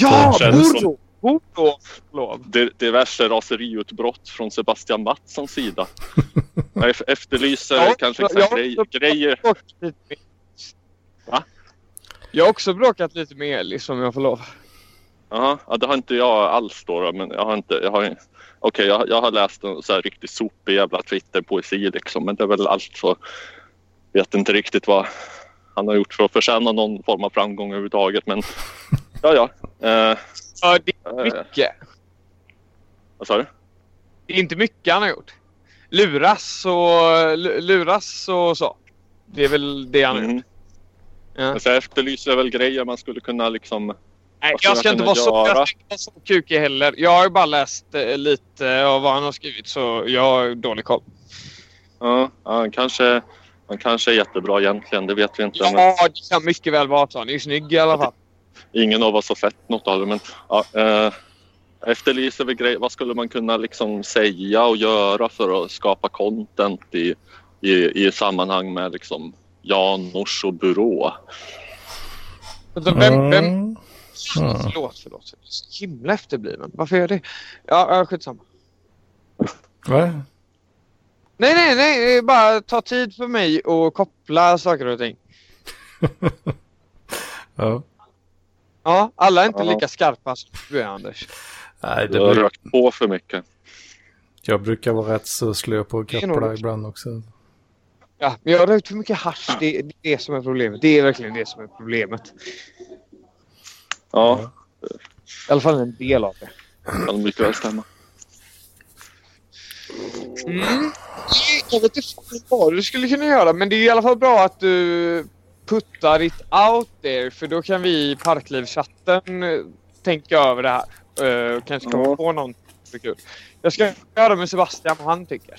Ja, det. Di- diverse raseriutbrott från Sebastian Mattssons sida. [LAUGHS] Jag ef- efterlyser Ja, kanske exakt grej, grejer. Va? Jag har också bråkat lite med Elis om jag får lov. Jaha, ja, det har inte jag alls då, då men jag har inte, jag har Okej, jag, jag har läst en så här riktigt sopig jävla Twitter-poesi liksom, men det är väl allt så. Vet inte riktigt vad han har gjort för att förtjäna någon form av framgång överhuvudtaget, men [LAUGHS] ja, ja. Eh, Ja, det är mycket. vad sa du? Det är inte mycket han har gjort. Luras och, lu- luras och så. Det är väl det han har gjort. Mm. Ja. Men efterlyser väl grejer man skulle kunna liksom Nej, jag ska inte vara så, jag göra? ska inte vara så kukig heller. Jag har bara läst eh, lite av vad han har skrivit så jag har dålig koll. Ja, han, kanske, han kanske är jättebra egentligen, det vet vi inte. Men Ja, det kan mycket väl vara så. Han är ju snygg i alla fall. Ingen av oss har sett något av det. Men, ja, eh, efterlyser vi grejer. Vad skulle man kunna liksom säga och göra för att skapa content i, i, i sammanhang med liksom Janors och Burå? Vem, vem, Mm. Förlåt, förlåt. Är så himla efterbliven. Varför gör jag det? Ja, skitsamma. Va? Nej, nej, nej. är Bara ta tid för mig och koppla saker och ting. [LAUGHS] Ja. Ja, alla är inte Ja. lika skarpa som du är, Anders. Nej, Du det har bruk, rökt på för mycket. jag brukar vara rätt så slö på att Det också. ibland också. Ja, men jag har rökt för mycket hasch. Det, det är det som är problemet. Det är verkligen det som är problemet. Ja, I alla fall en del av det. kan mycket väl stämma. Mm. Jag vet inte vad du skulle kunna göra, men det är i alla fall bra att du puttar it out there. För då kan vi i Parklivschatten eh, tänka över det här. Uh, kanske komma Ja. på är kul. Jag ska höra med Sebastian vad han tycker.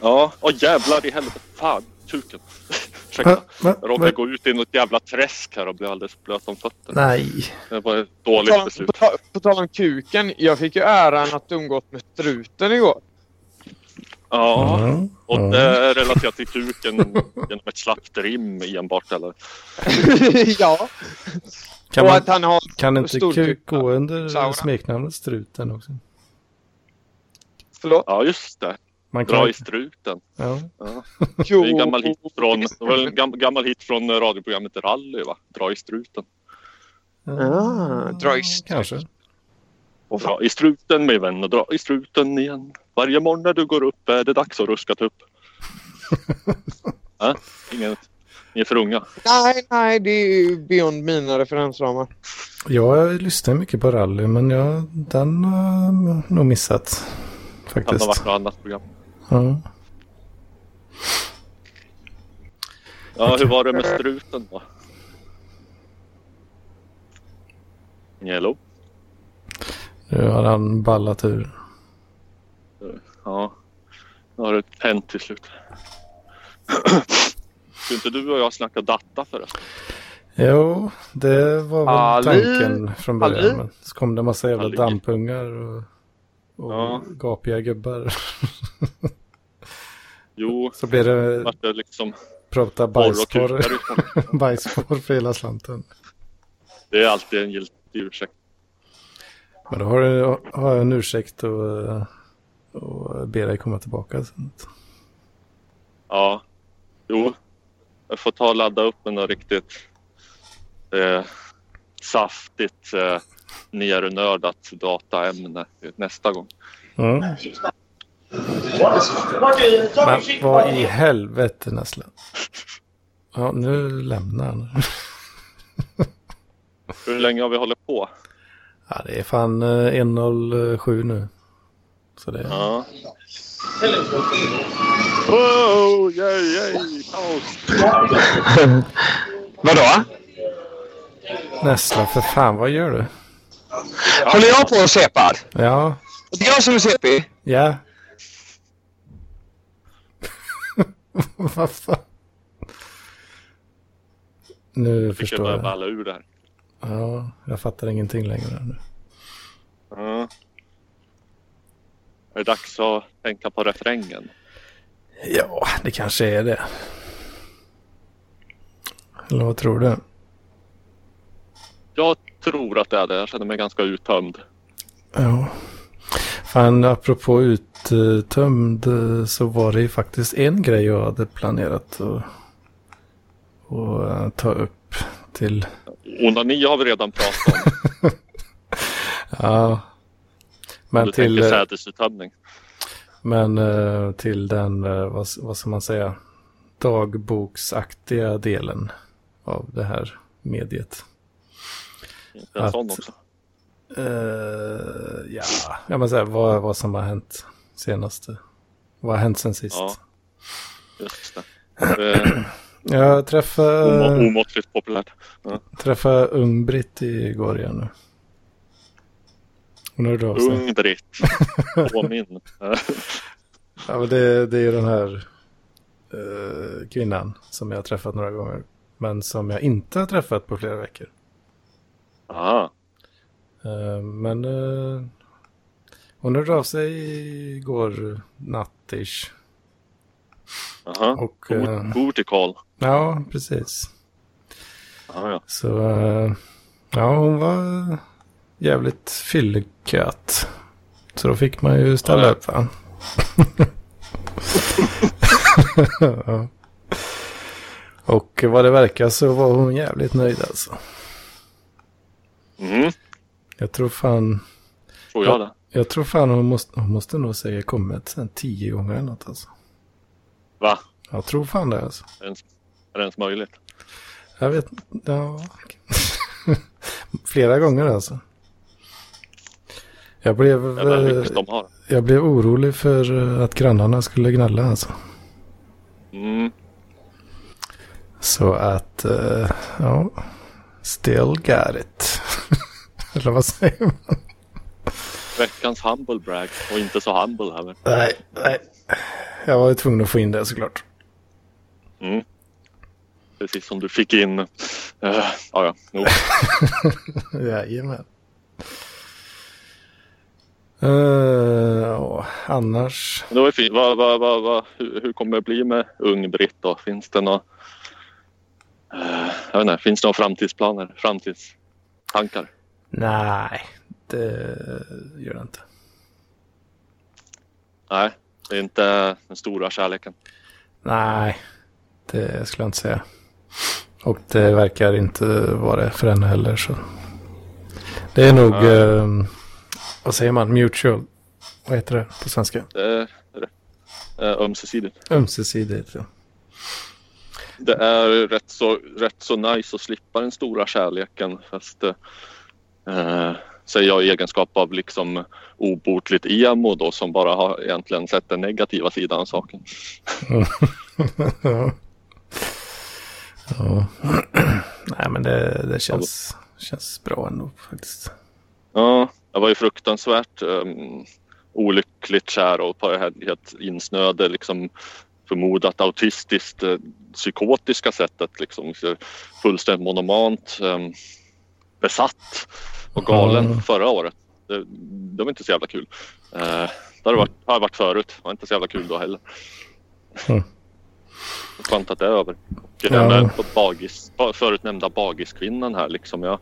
Ja, åh jävlar i helvete. Fan, kuken. [LAUGHS] Ursäkta. Jag råkade gå ut i något jävla träsk här och blev alldeles blöt om fötterna. Nej. Det var ett På dåligt tal, på, beslut. tal, på tal om kuken. Jag fick ju äran att umgås med struten igår. Ja, Mm. och Mm. det är relaterat till kuken genom ett slappt rim enbart eller? [LAUGHS] ja, Kan, och man, att han har kan inte kuk kuk. gå under smeknamnet struten också? Förlåt? Ja, just det. Man Dra kan, i struten. ja. Ja. Det är en gammal hit från, det var en gam, gammal hit från radioprogrammet Rally va? Dra i struten. Ah, dra i struten. Kanske. Dra i struten min vän och dra i struten igen. Varje morgon när du går upp är det dags att ruska upp. [LAUGHS] ja, inget, ni är för unga. Nej, nej, det är ju beyond mina referensramar. Jag lyssnar mycket på rally men jag, den har jag nog missat. Kan ha varit Faktiskt. något annat program. Ja. Ja, hur var det med struten då? Hello? Nu har han ballat ur. Ja, nu har det hänt till slut. Skulle inte du och jag snacka data förresten? Jo, det var väl Ali? tanken från början. Ali? Men så kom det massa jävla Ali? dampungar och, och Ja. gapiga gubbar. Jo, Så blir det vart det liksom prata bajskorv [LAUGHS] för hela slanten. Det är alltid en giltig ursäkt. Men då har, du, har jag en ursäkt och, och ber dig komma tillbaka. Ja, jo. Jag får ta och ladda upp med något riktigt eh, saftigt eh, nernördat dataämne nästa gång. Mm. Men vad i helvete Nessla? Ja, nu lämnar han. Hur länge har vi hållit på? Ja, det är fan eh, 1.07 nu. Så det är... Ja. Oh, yay, yay, kaos. Vadå? Nessla, för fan, vad gör du? Håller jag på och separ? Ja, Det är jag som är CP. ja. [LAUGHS] vad fan? Nu jag förstår börja jag. balla ur det här. Ja, jag fattar ingenting längre nu. Ja. Är det dags att tänka på refrängen? Ja, det kanske är det. Eller vad tror du? Jag tror att det är det. Jag känner mig ganska uttömd. Ja. Fan, apropå uttömd eh, så var det ju faktiskt en grej jag hade planerat att, att eh, ta upp till. Onani har vi redan pratat om. [LAUGHS] Ja. Men du till, tänker eh, sädesuttömning. men eh, till den, eh, vad, vad ska man säga, dagboksaktiga delen av det här mediet. En att- sån också. Eh, ja, jag måste säga vad, vad som har hänt senaste. Vad har hänt sen sist? Ja. Just det. Jag träffade, omåttligt populärt. träffade Ung-Britt igår igen nu. Hon hörde av sig. Ung-Britt. [LAUGHS] Påminn. Ja, men det, det är den här eh, kvinnan som jag har träffat några gånger. Men som jag inte har träffat på flera veckor. Aha. Eh, Men eh, hon hörde av sig igår nattish. Jaha. Och, eh, Bor till Karl. Ja, precis. Ja, ja. Så eh, ja, hon var jävligt fylleköt. Så då fick man ju ställa Ja. upp va? [LAUGHS] ja. Och vad det verkar så var hon jävligt nöjd alltså. Mm, Jag tror fan, tror jag det. jag tror fan hon måste, hon måste nog säga kommit sen tio gånger eller något alltså. Va? Jag tror fan det alltså. Är det ens möjligt? Jag vet ja. [LAUGHS] Flera gånger alltså. Jag blev, hur eh, jag blev orolig för eh, att grannarna skulle gnälla alltså. Mm. Så att, eh, ja, still got it. [LAUGHS] Eller vad säger man? Veckans humble brag och inte så humble heller. Nej, nej. Jag var ju tvungen att få in det såklart. Mm. Precis som du fick in. Uh, ja, ja. [LAUGHS] Jajamän. Uh, annars. Det var fint. Vad, vad, vad, vad, hur, hur kommer det bli med ung-Britt då? Finns det några uh, jag vet inte, finns det några framtidsplaner? Framtidstankar? Nej, det gör det inte. Nej, det är inte den stora kärleken. Nej, det skulle jag inte säga. Och det verkar inte vara det för henne heller. Så. Det är nog, Nej. eh, vad säger man, mutual. Vad heter det på svenska? Det är, det är det. Eh, ömsesidigt. Ömsesidigt. Ja. Det är rätt så, rätt så nice att slippa den stora kärleken. Fast eh, säger jag i egenskap av liksom obotligt emo då som bara har egentligen sett den negativa sidan av saken. [LAUGHS] ja. [CLEARS THROAT] Nej, men det, det känns, känns bra ändå faktiskt. Ja, jag var ju fruktansvärt um, olyckligt kär och på det här helt insnöade liksom förmodat autistiskt eh, psykotiska sättet liksom fullständigt monomant um, besatt och galen Mm. förra året. Det, det var inte så jävla kul. Uh, det har varit, har varit förut. Det var inte så jävla kul då heller. Mm. Skönt att det är över. Och Ja. den där bagis, förut nämnda bagiskvinnan här liksom. Jag,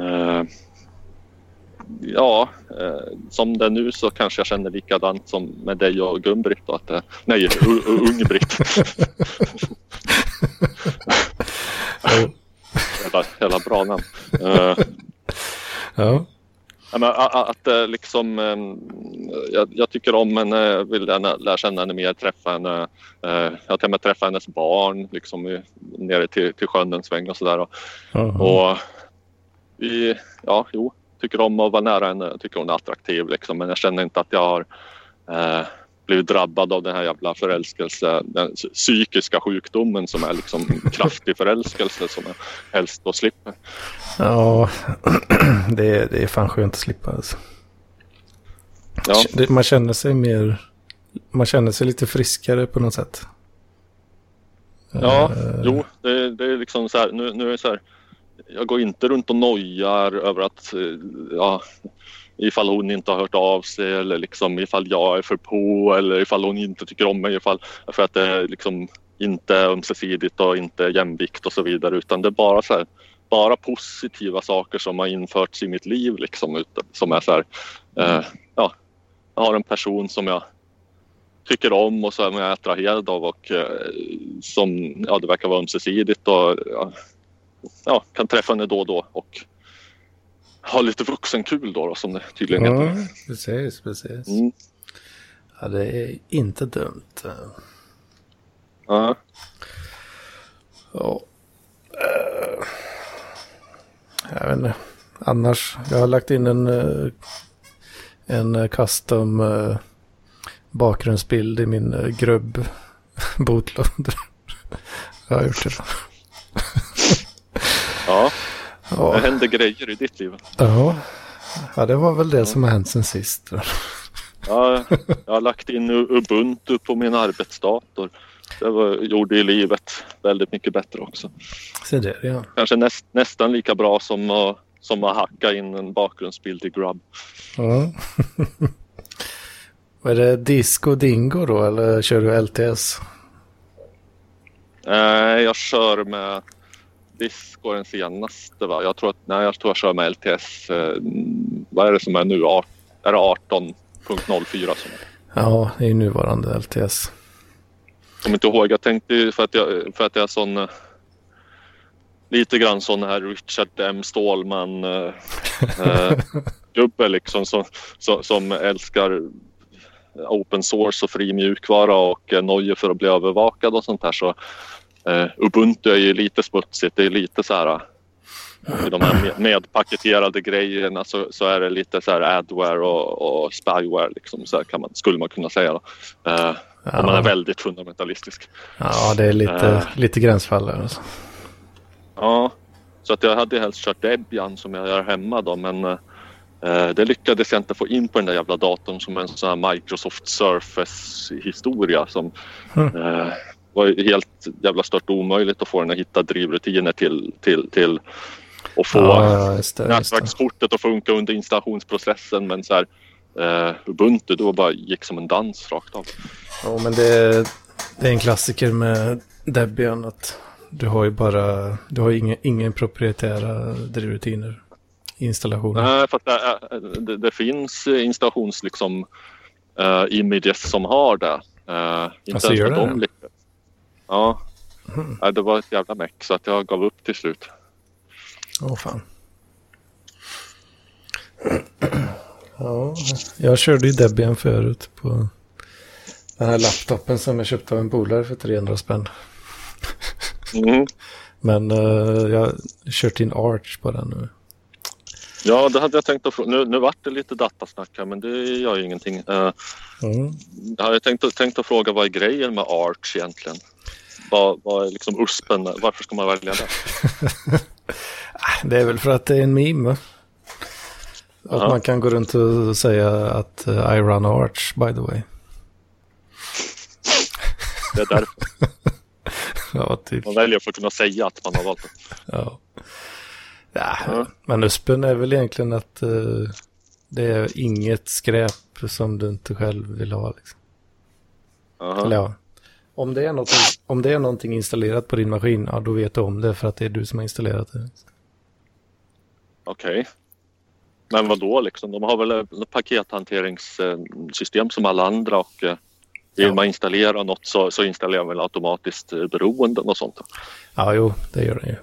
eh, ja, eh, som det är nu så kanske jag känner likadant som med dig och Gun-Britt. Att, nej, [LAUGHS] Ung-Britt. Jävla, jävla bra namn. Eh, Ja. Men, att eh, liksom, eh, jag, jag tycker om henne, vill gärna lära känna henne mer, träffa henne. Eh, jag till och med träffat hennes barn liksom, i- nere till, till sjön en sväng och sådär. Och, Ja. och vi, ja, jo, tycker om att vara nära henne. Jag tycker hon är attraktiv liksom, men jag känner inte att jag har eh, blivit drabbad av den här jävla förälskelse, den psykiska sjukdomen som är liksom [LAUGHS] kraftig förälskelse som jag helst då slipper. ja. [CLEARS THROAT] Det, det är fan skönt att slippa alltså. Ja. Man känner sig mer, man känner sig lite friskare på något sätt. Ja, Eh, jo, det, det är liksom så här, nu, nu är det så här, jag går inte runt och nojar över att, eh, ja, ifall hon inte har hört av sig eller liksom ifall jag är för på eller ifall hon inte tycker om mig, ifall, för att det är liksom inte är ömsesidigt och inte jämvikt och så vidare, utan det är bara så här, bara positiva saker som har införts i mitt liv liksom, som är så här, eh, ja, jag har en person som jag tycker om och som jag är attraherad av och eh, som ja, det verkar vara ömsesidigt och ja, kan träffa henne då och då och ha lite vuxenkul då, då som det tydligen heter. Ja, precis, precis. Mm. Ja, det är inte dumt. Ja. Ja. Eh, Jag vet inte. Annars, jag har lagt in en, eh, en eh, custom eh, bakgrundsbild i min eh, grubb [LAUGHS] bootloader. jag har gjort det. ja, det Ja. händer grejer i ditt liv. Ja. ja, det var väl det som har hänt sen sist. Ja, jag har lagt in Ubuntu på min arbetsdator. Det var, gjorde ju livet väldigt mycket bättre också. Se där ja. Kanske näst, nästan lika bra som att som att hacka in en bakgrundsbild i Grub. Ja. [LAUGHS] Och är det Disco Dingo då eller kör du LTS? Eh, jag kör med Disco den senaste va? Jag tror att nej, jag tror jag kör med LTS. Eh, vad är det som är nu? Art, är det 18.04 som är? Ja, det är ju nuvarande LTS. kommer inte ihåg. Jag tänkte för att jag, för att jag är sån eh, lite grann sån här Richard M. Stålman eh, eh, [LAUGHS] gubbe liksom som, som, som älskar open source och fri mjukvara och eh, för att bli övervakad och sånt där så eh, Ubuntu är ju lite smutsigt. Det är lite så här i de här med- medpaketerade grejerna så, så är det lite så här adware och, och spyware liksom, så här kan man, skulle man kunna säga. Då. Eh, Om man är väldigt fundamentalistisk. Ja, det är lite, Eh. lite gränsfall. Alltså. Ja, så att jag hade helst kört Debian som jag gör hemma då men eh, det lyckades jag inte få in på den där jävla datorn som en sån här Microsoft Surface historia som Mm. eh, var helt jävla stört omöjligt att få den att hitta drivrutiner till, till, till och få Ja. Just det. nätverkskortet att funka under installationsprocessen men så här eh, Ubuntu då bara gick som en dans rakt av. Ja, men det, det är en klassiker med Debian att du har ju bara, du har ingen, ingen proprietära drivrutiner i installationen. Nej, för det, är- det, det finns installations liksom uh, images som har det. Uh, inte Alltså, ens gör med det lyckas. Ja, Mhm. Nej, det var ett jävla meck så att jag gav upp till slut. Åh fan. Ja, jag körde ju Debian förut på den här laptopen som jag köpte av en polare för 300 spänn. Mm. Men eh, jag har kört in Arch på den nu. Ja, det hade jag tänkt att fråga. Nu, nu vart det lite datasnack här, men det gör ju ingenting. Uh, Mm. jag hade tänkt, tänkt att fråga vad är grejen med Arch egentligen? Vad, vad är liksom USPen? Varför ska man välja det? [LAUGHS] Det är väl för att det är en meme. Att Ja. man kan gå runt och säga att eh, I run Arch by the way. Det är därför [LAUGHS] Ja, typ. man väljer för att kunna säga att man har valt det. [LAUGHS] Ja. Ja, Ja. Men USPen är väl egentligen att eh, det är inget skräp som du inte själv vill ha. Liksom. Aha. Eller ja, om det, är något, om det är någonting installerat på din maskin, ja då vet du om det för att det är du som har installerat det. Okej. Men vad då liksom? De har väl ett pakethanteringssystem som alla andra och vill Ja. man installera något så, så installerar man automatiskt eh, beroenden och sånt. Ja, jo, det gör den ju.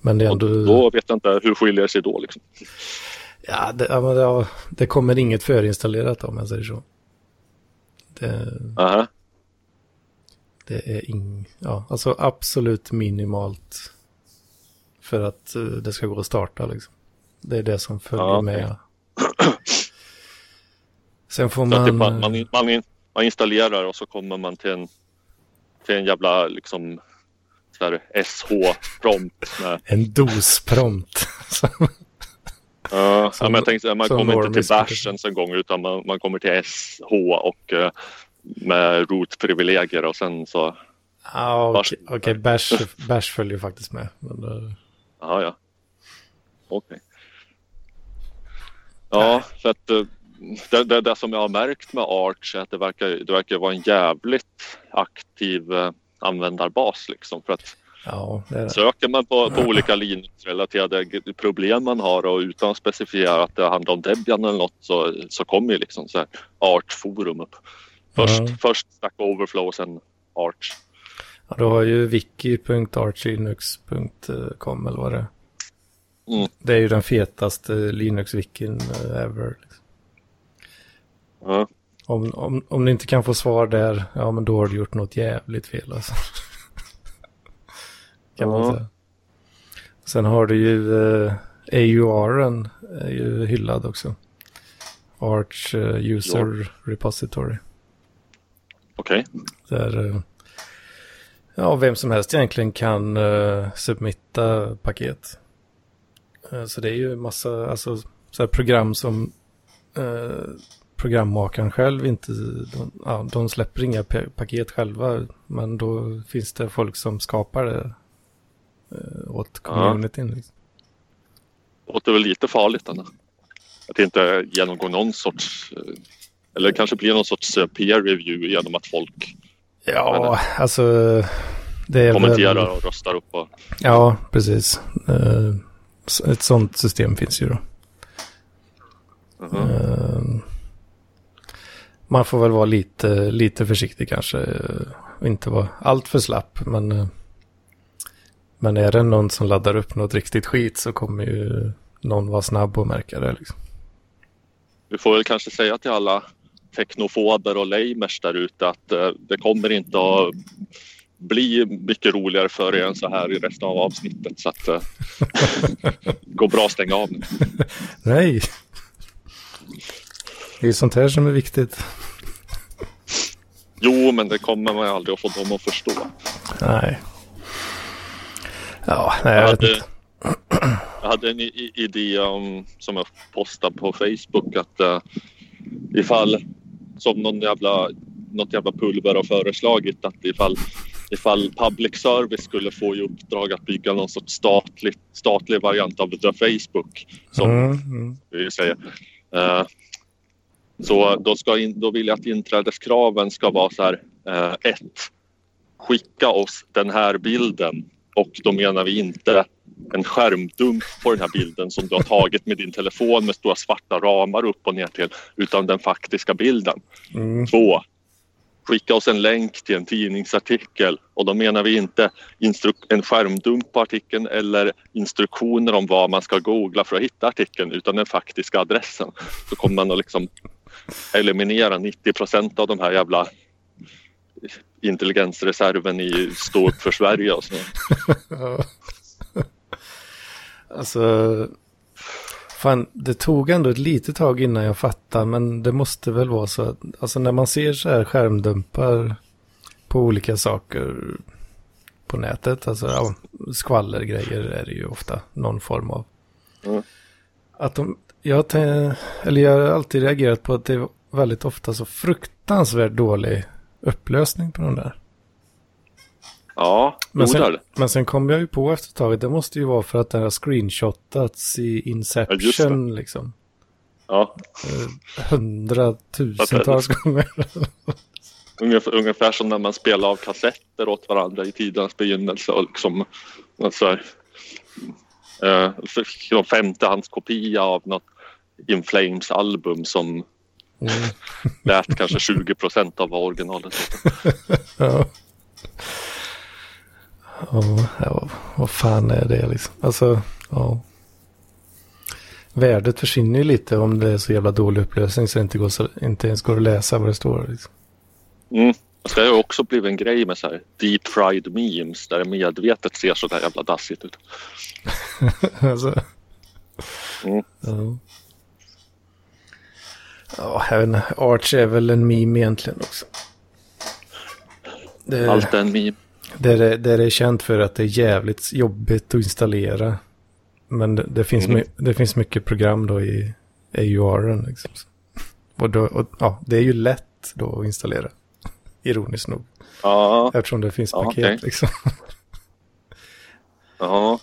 Men det är Och ändå... då vet jag inte hur skiljer det sig då liksom. Ja, det, ja, men det, kommer inget förinstallerat om jag säger så. Det, Aha. det är ing, ja, alltså absolut minimalt för att eh, det ska gå att starta liksom. Det är det som följer Ja, okej. med. [CLEARS THROAT] Sen får man... man, man, man, man installerar och så kommer man till en, till en jävla liksom så här SH-prompt med En dos-prompt. [LAUGHS] Ja, Som- ja, men jag tänkte, man kommer inte till bash ens en gång utan man, man kommer till SH och eh, med root-privilegier och sen så, Ja, okej, Varsågod. okej, bash, bash följer faktiskt med. Men, eh, ja ja. Okej. Ja, för att eh, det, det, det som jag har märkt med Arch är att det verkar, det verkar vara en jävligt aktiv eh, användarbas liksom. För att ja, det söker man på, på olika Linux-relaterade problem man har och utan att specificera att det handlar om Debian eller något så, så kommer ju liksom så här Arch-forum upp. Först, Ja. först Stack Overflow och sen Arch. Ja, du har ju wiki.archlinux.com eller vad det är. Mm. Det är ju den fetaste Linux-wikin eh, ever. Liksom. Ja. Om, om, om du inte kan få svar där, ja men då har du gjort något jävligt fel alltså. [LAUGHS] kan man Ja. säga. Sen har du ju eh, AURen är ju hyllad också. Arch eh, User Repository. Okej. Där eh, ja, vem som helst egentligen kan uh, submitta paket. Eh, så det är ju massa alltså, så program som uh, programmakaren själv inte, de, ja, de släpper inga pa- paket själva, men då finns det folk som skapar det uh, åt Ja. communityn. Liksom. låter väl lite farligt ändå. Att inte genomgå någon sorts, eh, eller kanske blir någon sorts eh, peer review genom att folk Ja, alltså det är kommenterar väl... och röstar upp. Och, Ja, precis. Eh, Ett sånt system finns ju då. Mhm. Eh, Man får väl vara lite, lite försiktig kanske. Och inte vara allt för slapp. Men, men är det någon som laddar upp något riktigt skit så kommer ju någon vara snabb och märka det. Liksom. Vi får väl kanske säga till alla teknofober och lamers där ute att eh, det kommer inte att bli mycket roligare för er än så här i resten av avsnittet. Så att eh, [LAUGHS] går bra att stänga av nu. Nej! Det är sånt här som är viktigt. Jo, men det kommer man ju aldrig att få dem att förstå. Nej. Ja, nej, jag Jag vet hade, inte. jag hade en idé om, som jag postade på Facebook att uh, ifall som någon jävla, något jävla pulver har föreslagit att ifall, ifall public service skulle få i uppdrag att bygga någon sorts statlig, statlig variant av The Facebook som Mm, mm. vi säger. Eh, så då, ska in, då vill jag att inträdeskraven ska vara så här. eh, ett, skicka oss den här bilden och då menar vi inte en skärmdump på den här bilden som du har tagit med din telefon med stora svarta ramar upp och ner till utan den faktiska bilden. Mm. Två, skicka oss en länk till en tidningsartikel och då menar vi inte en skärmdump på artikeln eller instruktioner om vad man ska googla för att hitta artikeln utan den faktiska adressen. Så kommer man att liksom eliminera 90 procent av de här jävla intelligensreserven i Stå upp för Sverige och så. Ja. alltså, fan, det tog ändå ett litet tag innan jag fattade, men det måste väl vara så att, alltså när man ser så här skärmdumpar på olika saker på nätet, alltså ja, skvallergrejer är det ju ofta någon form av. Mm. Att de, jag, eller jag har alltid reagerat på att det är väldigt ofta så fruktansvärt dålig upplösning på de där. Ja, Men sen, men sen kom jag ju på efter ett tag, det måste ju vara för att den har screenshotats i Ja, Inception liksom. Ja, Eh, Hundratusentals gånger. [LAUGHS] ungefär, ungefär som när man spelar av kassetter åt varandra i tidernas begynnelse och liksom alltså, eh, femtehandskopia av något In Flames album som Mm. lät kanske 20 procent av vad originalet [LAUGHS] Ja. Ja, ja, vad fan är det liksom? Alltså, ja. Värdet försvinner ju lite om det är så jävla dålig upplösning så det inte, går så, inte ens går att läsa vad det står. Liksom. Mm. Det ska ju också blivit en grej med så här deep fried memes där det medvetet ser så där jävla dassigt ut. [LAUGHS] alltså. Mm. Ja. Ja, jag vet inte. Arch är väl en meme egentligen också. Det, Allt är en meme. det, är, det är känt för att det är jävligt jobbigt att installera. Men det, det, finns, Mm. det finns mycket program då i AURen. Liksom. Och, då, och ja, det är ju lätt då att installera. Ironiskt nog. Ja, Eftersom det finns Ja, paket okej. liksom. ja.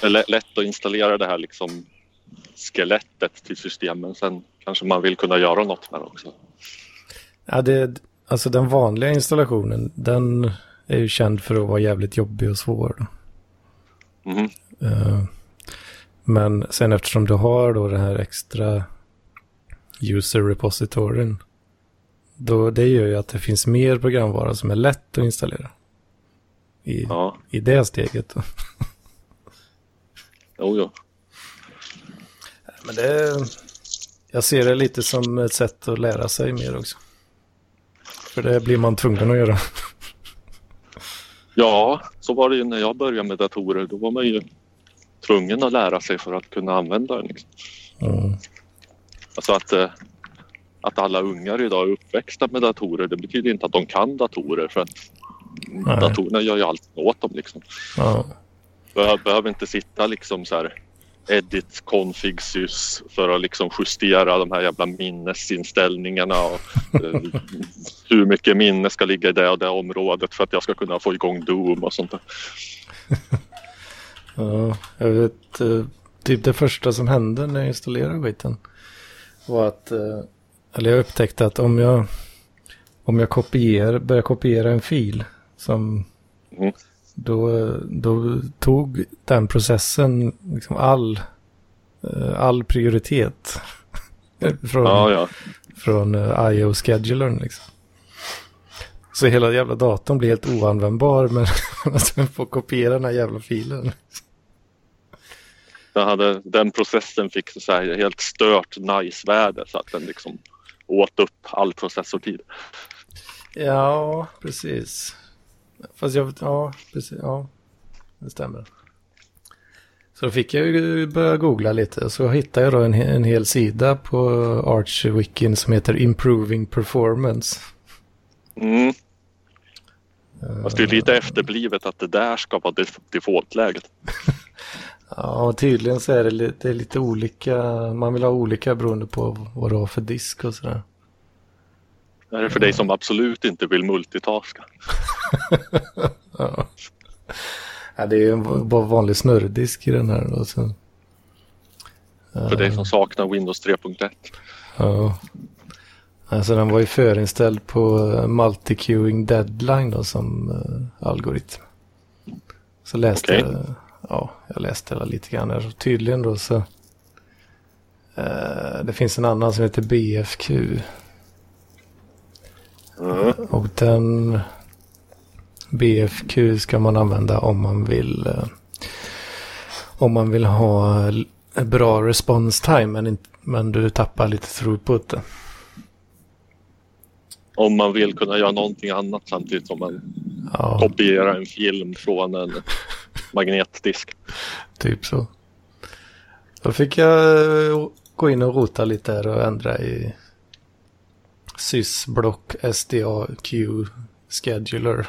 Det är lä- lätt att installera det här liksom skelettet till systemen. Sen kanske man vill kunna göra något med det också. Ja, det, alltså den vanliga installationen, den är ju känd för att vara jävligt jobbig och svår. Då. Eh, Men sen eftersom du har då den här extra user repositoryn. Då det gör ju att det finns mer programvara som är lätt att installera. I, Ja, i det steget. Då. jo, jo. Men det, jag ser det lite som ett sätt att lära sig mer också. För det blir man tvungen att göra. Ja, så var det ju när jag började med datorer. Då var man ju tvungen att lära sig för att kunna använda den. Liksom. Mm. Alltså att, eh, att alla ungar idag är uppväxta med datorer det betyder inte att de kan datorer för att Nej. datorerna gör ju allt åt dem. Liksom. Ja. Behöver, behöver inte sitta liksom så här edit config sys för att liksom justera de här jävla minnesinställningarna och [LAUGHS] eh, hur mycket minne ska ligga i det och det området för att jag ska kunna få igång Doom och sånt där. [LAUGHS] Ja, jag vet. eh, typ det första som hände när jag installerade skiten var att, eh, eller jag upptäckte att om jag, om jag kopierar, börjar kopiera en fil som, Mm. Då, då tog den processen liksom all, eh, all prioritet [LAUGHS] från, Ja, ja. från uh, IO-schedulern liksom. Så hela jävla datorn blir helt oanvändbar [LAUGHS] men man får kopiera den här jävla filen. Jag hade, den processen fick så här helt stört nice-värde så att den liksom åt upp all processortid. Ja, precis. Fast jag, ja, precis, ja, det stämmer. Så då fick jag ju börja googla lite och så hittade jag då en, en hel sida på Archwikin som heter Improving Performance. Mm. Fast det är lite efterblivet att det där ska vara def- defaultläget. [LAUGHS] Ja, tydligen så är det lite, det är lite olika, man vill ha olika beroende på vad du har för disk och sådär. Det här är för dig som absolut inte vill multitaska. [LAUGHS] Ja. ja, det är ju bara vanlig snurrdisk i den här. Och så, För dig som saknar Windows 3.1. ja. Alltså den var ju förinställd på eh, multi-queuing deadline då som uh, algoritm. Så läste Okej. jag, ja, jag läste lite grann här. Tydligen då så. eh, det finns en annan som heter BFQ. Mm. Och den BFQ ska man använda om man vill eh, om man vill ha bra response time men, men du tappar lite throughput. Om man vill kunna göra någonting annat samtidigt som man Ja, kopierar en film från en magnetdisk. typ så. Då fick jag gå in och rota lite här och ändra i sysblock SDAQ scheduler.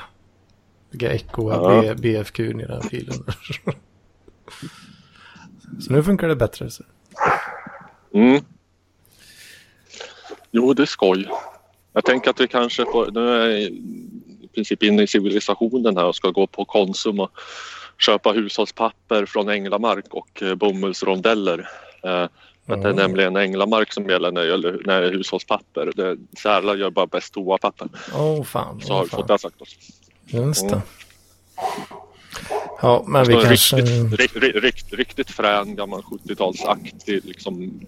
Jag echoa Ja. B- BFQ i den filen. [LAUGHS] så nu funkar det bättre. Så. Mm. Jo, det är skoj. Jag tänker att vi kanske får, nu är jag i princip inne i civilisationen här och ska gå på Konsum och köpa hushållspapper från Änglamark och eh, bomullsrondeller. Att det är nämligen Änglamark som gäller när det gäller, när det är hushållspapper. Det, Särla gör bara bäst toapapper. Åh fan. Så har vi fått det sagt oss. Just det. Mm. Ja, men vi kanske... riktigt, rikt, rikt, rikt, riktigt frän gammal 70-talsaktig liksom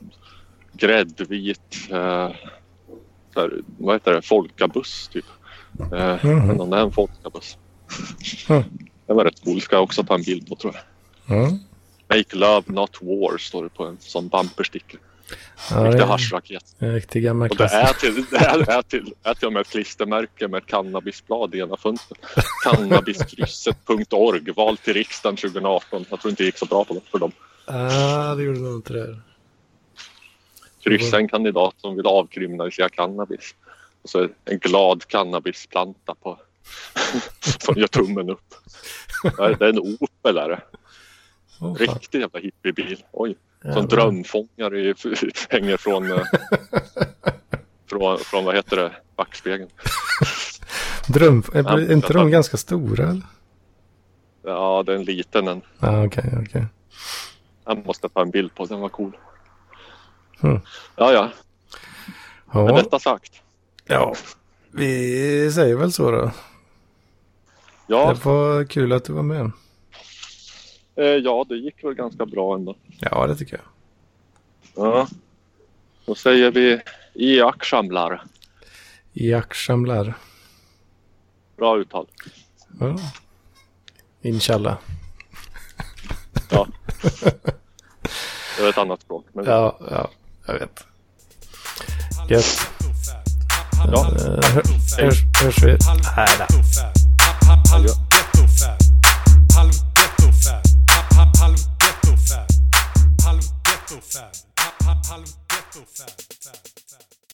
gräddvit eh, här, vad heter det, folkabuss typ. Eh, Mhm. Men om det är en folkabuss. Mm. Den var rätt cool. Ska jag också ta en bild på tror jag. Mm. Make love not war står det på en sån bumpersticker. Ja, Riktig haschraket. en riktig gammal Och det är till, det är, är till, är till och med ett klistermärke med ett cannabisblad i ena fönstret. Cannabiskrysset.org, val till riksdagen 2018. Jag tror inte det gick så bra på för dem. Ah, det gjorde nog inte det. Kryssa en kandidat som vill avkriminalisera cannabis. Och så en glad cannabisplanta på [LAUGHS] som gör tummen upp. Det är det är en Opel är det. Oh. Riktig jävla hippiebil. Oj. Som Jävlar. drömfångare i, [LAUGHS] hänger från, eh, [LAUGHS] från, från, vad heter det, backspegeln. [LAUGHS] Dröm... Är Ja, är inte de ganska stora eller? Ja, det är en liten en. Ja, okej, okej. Jag måste ta en bild på den, var cool. Mm. Ja, ja. Med Ja, detta sagt. ja, vi säger väl så då. Ja, Det var kul att du var med. Eh, ja, det gick väl ganska bra ändå. Ja, det tycker jag. Ja. Då säger vi i Akshamlar. Jakshamlar. Bra uttal. Ja. Inshallah. [LAUGHS] Ja. Det är ett annat språk. Men Ja, ja, jag vet. Gött. ja. Eh, hör, hörs, hörs vi? Nej då. Gettofab. Halv gettofab. Halv gettofab.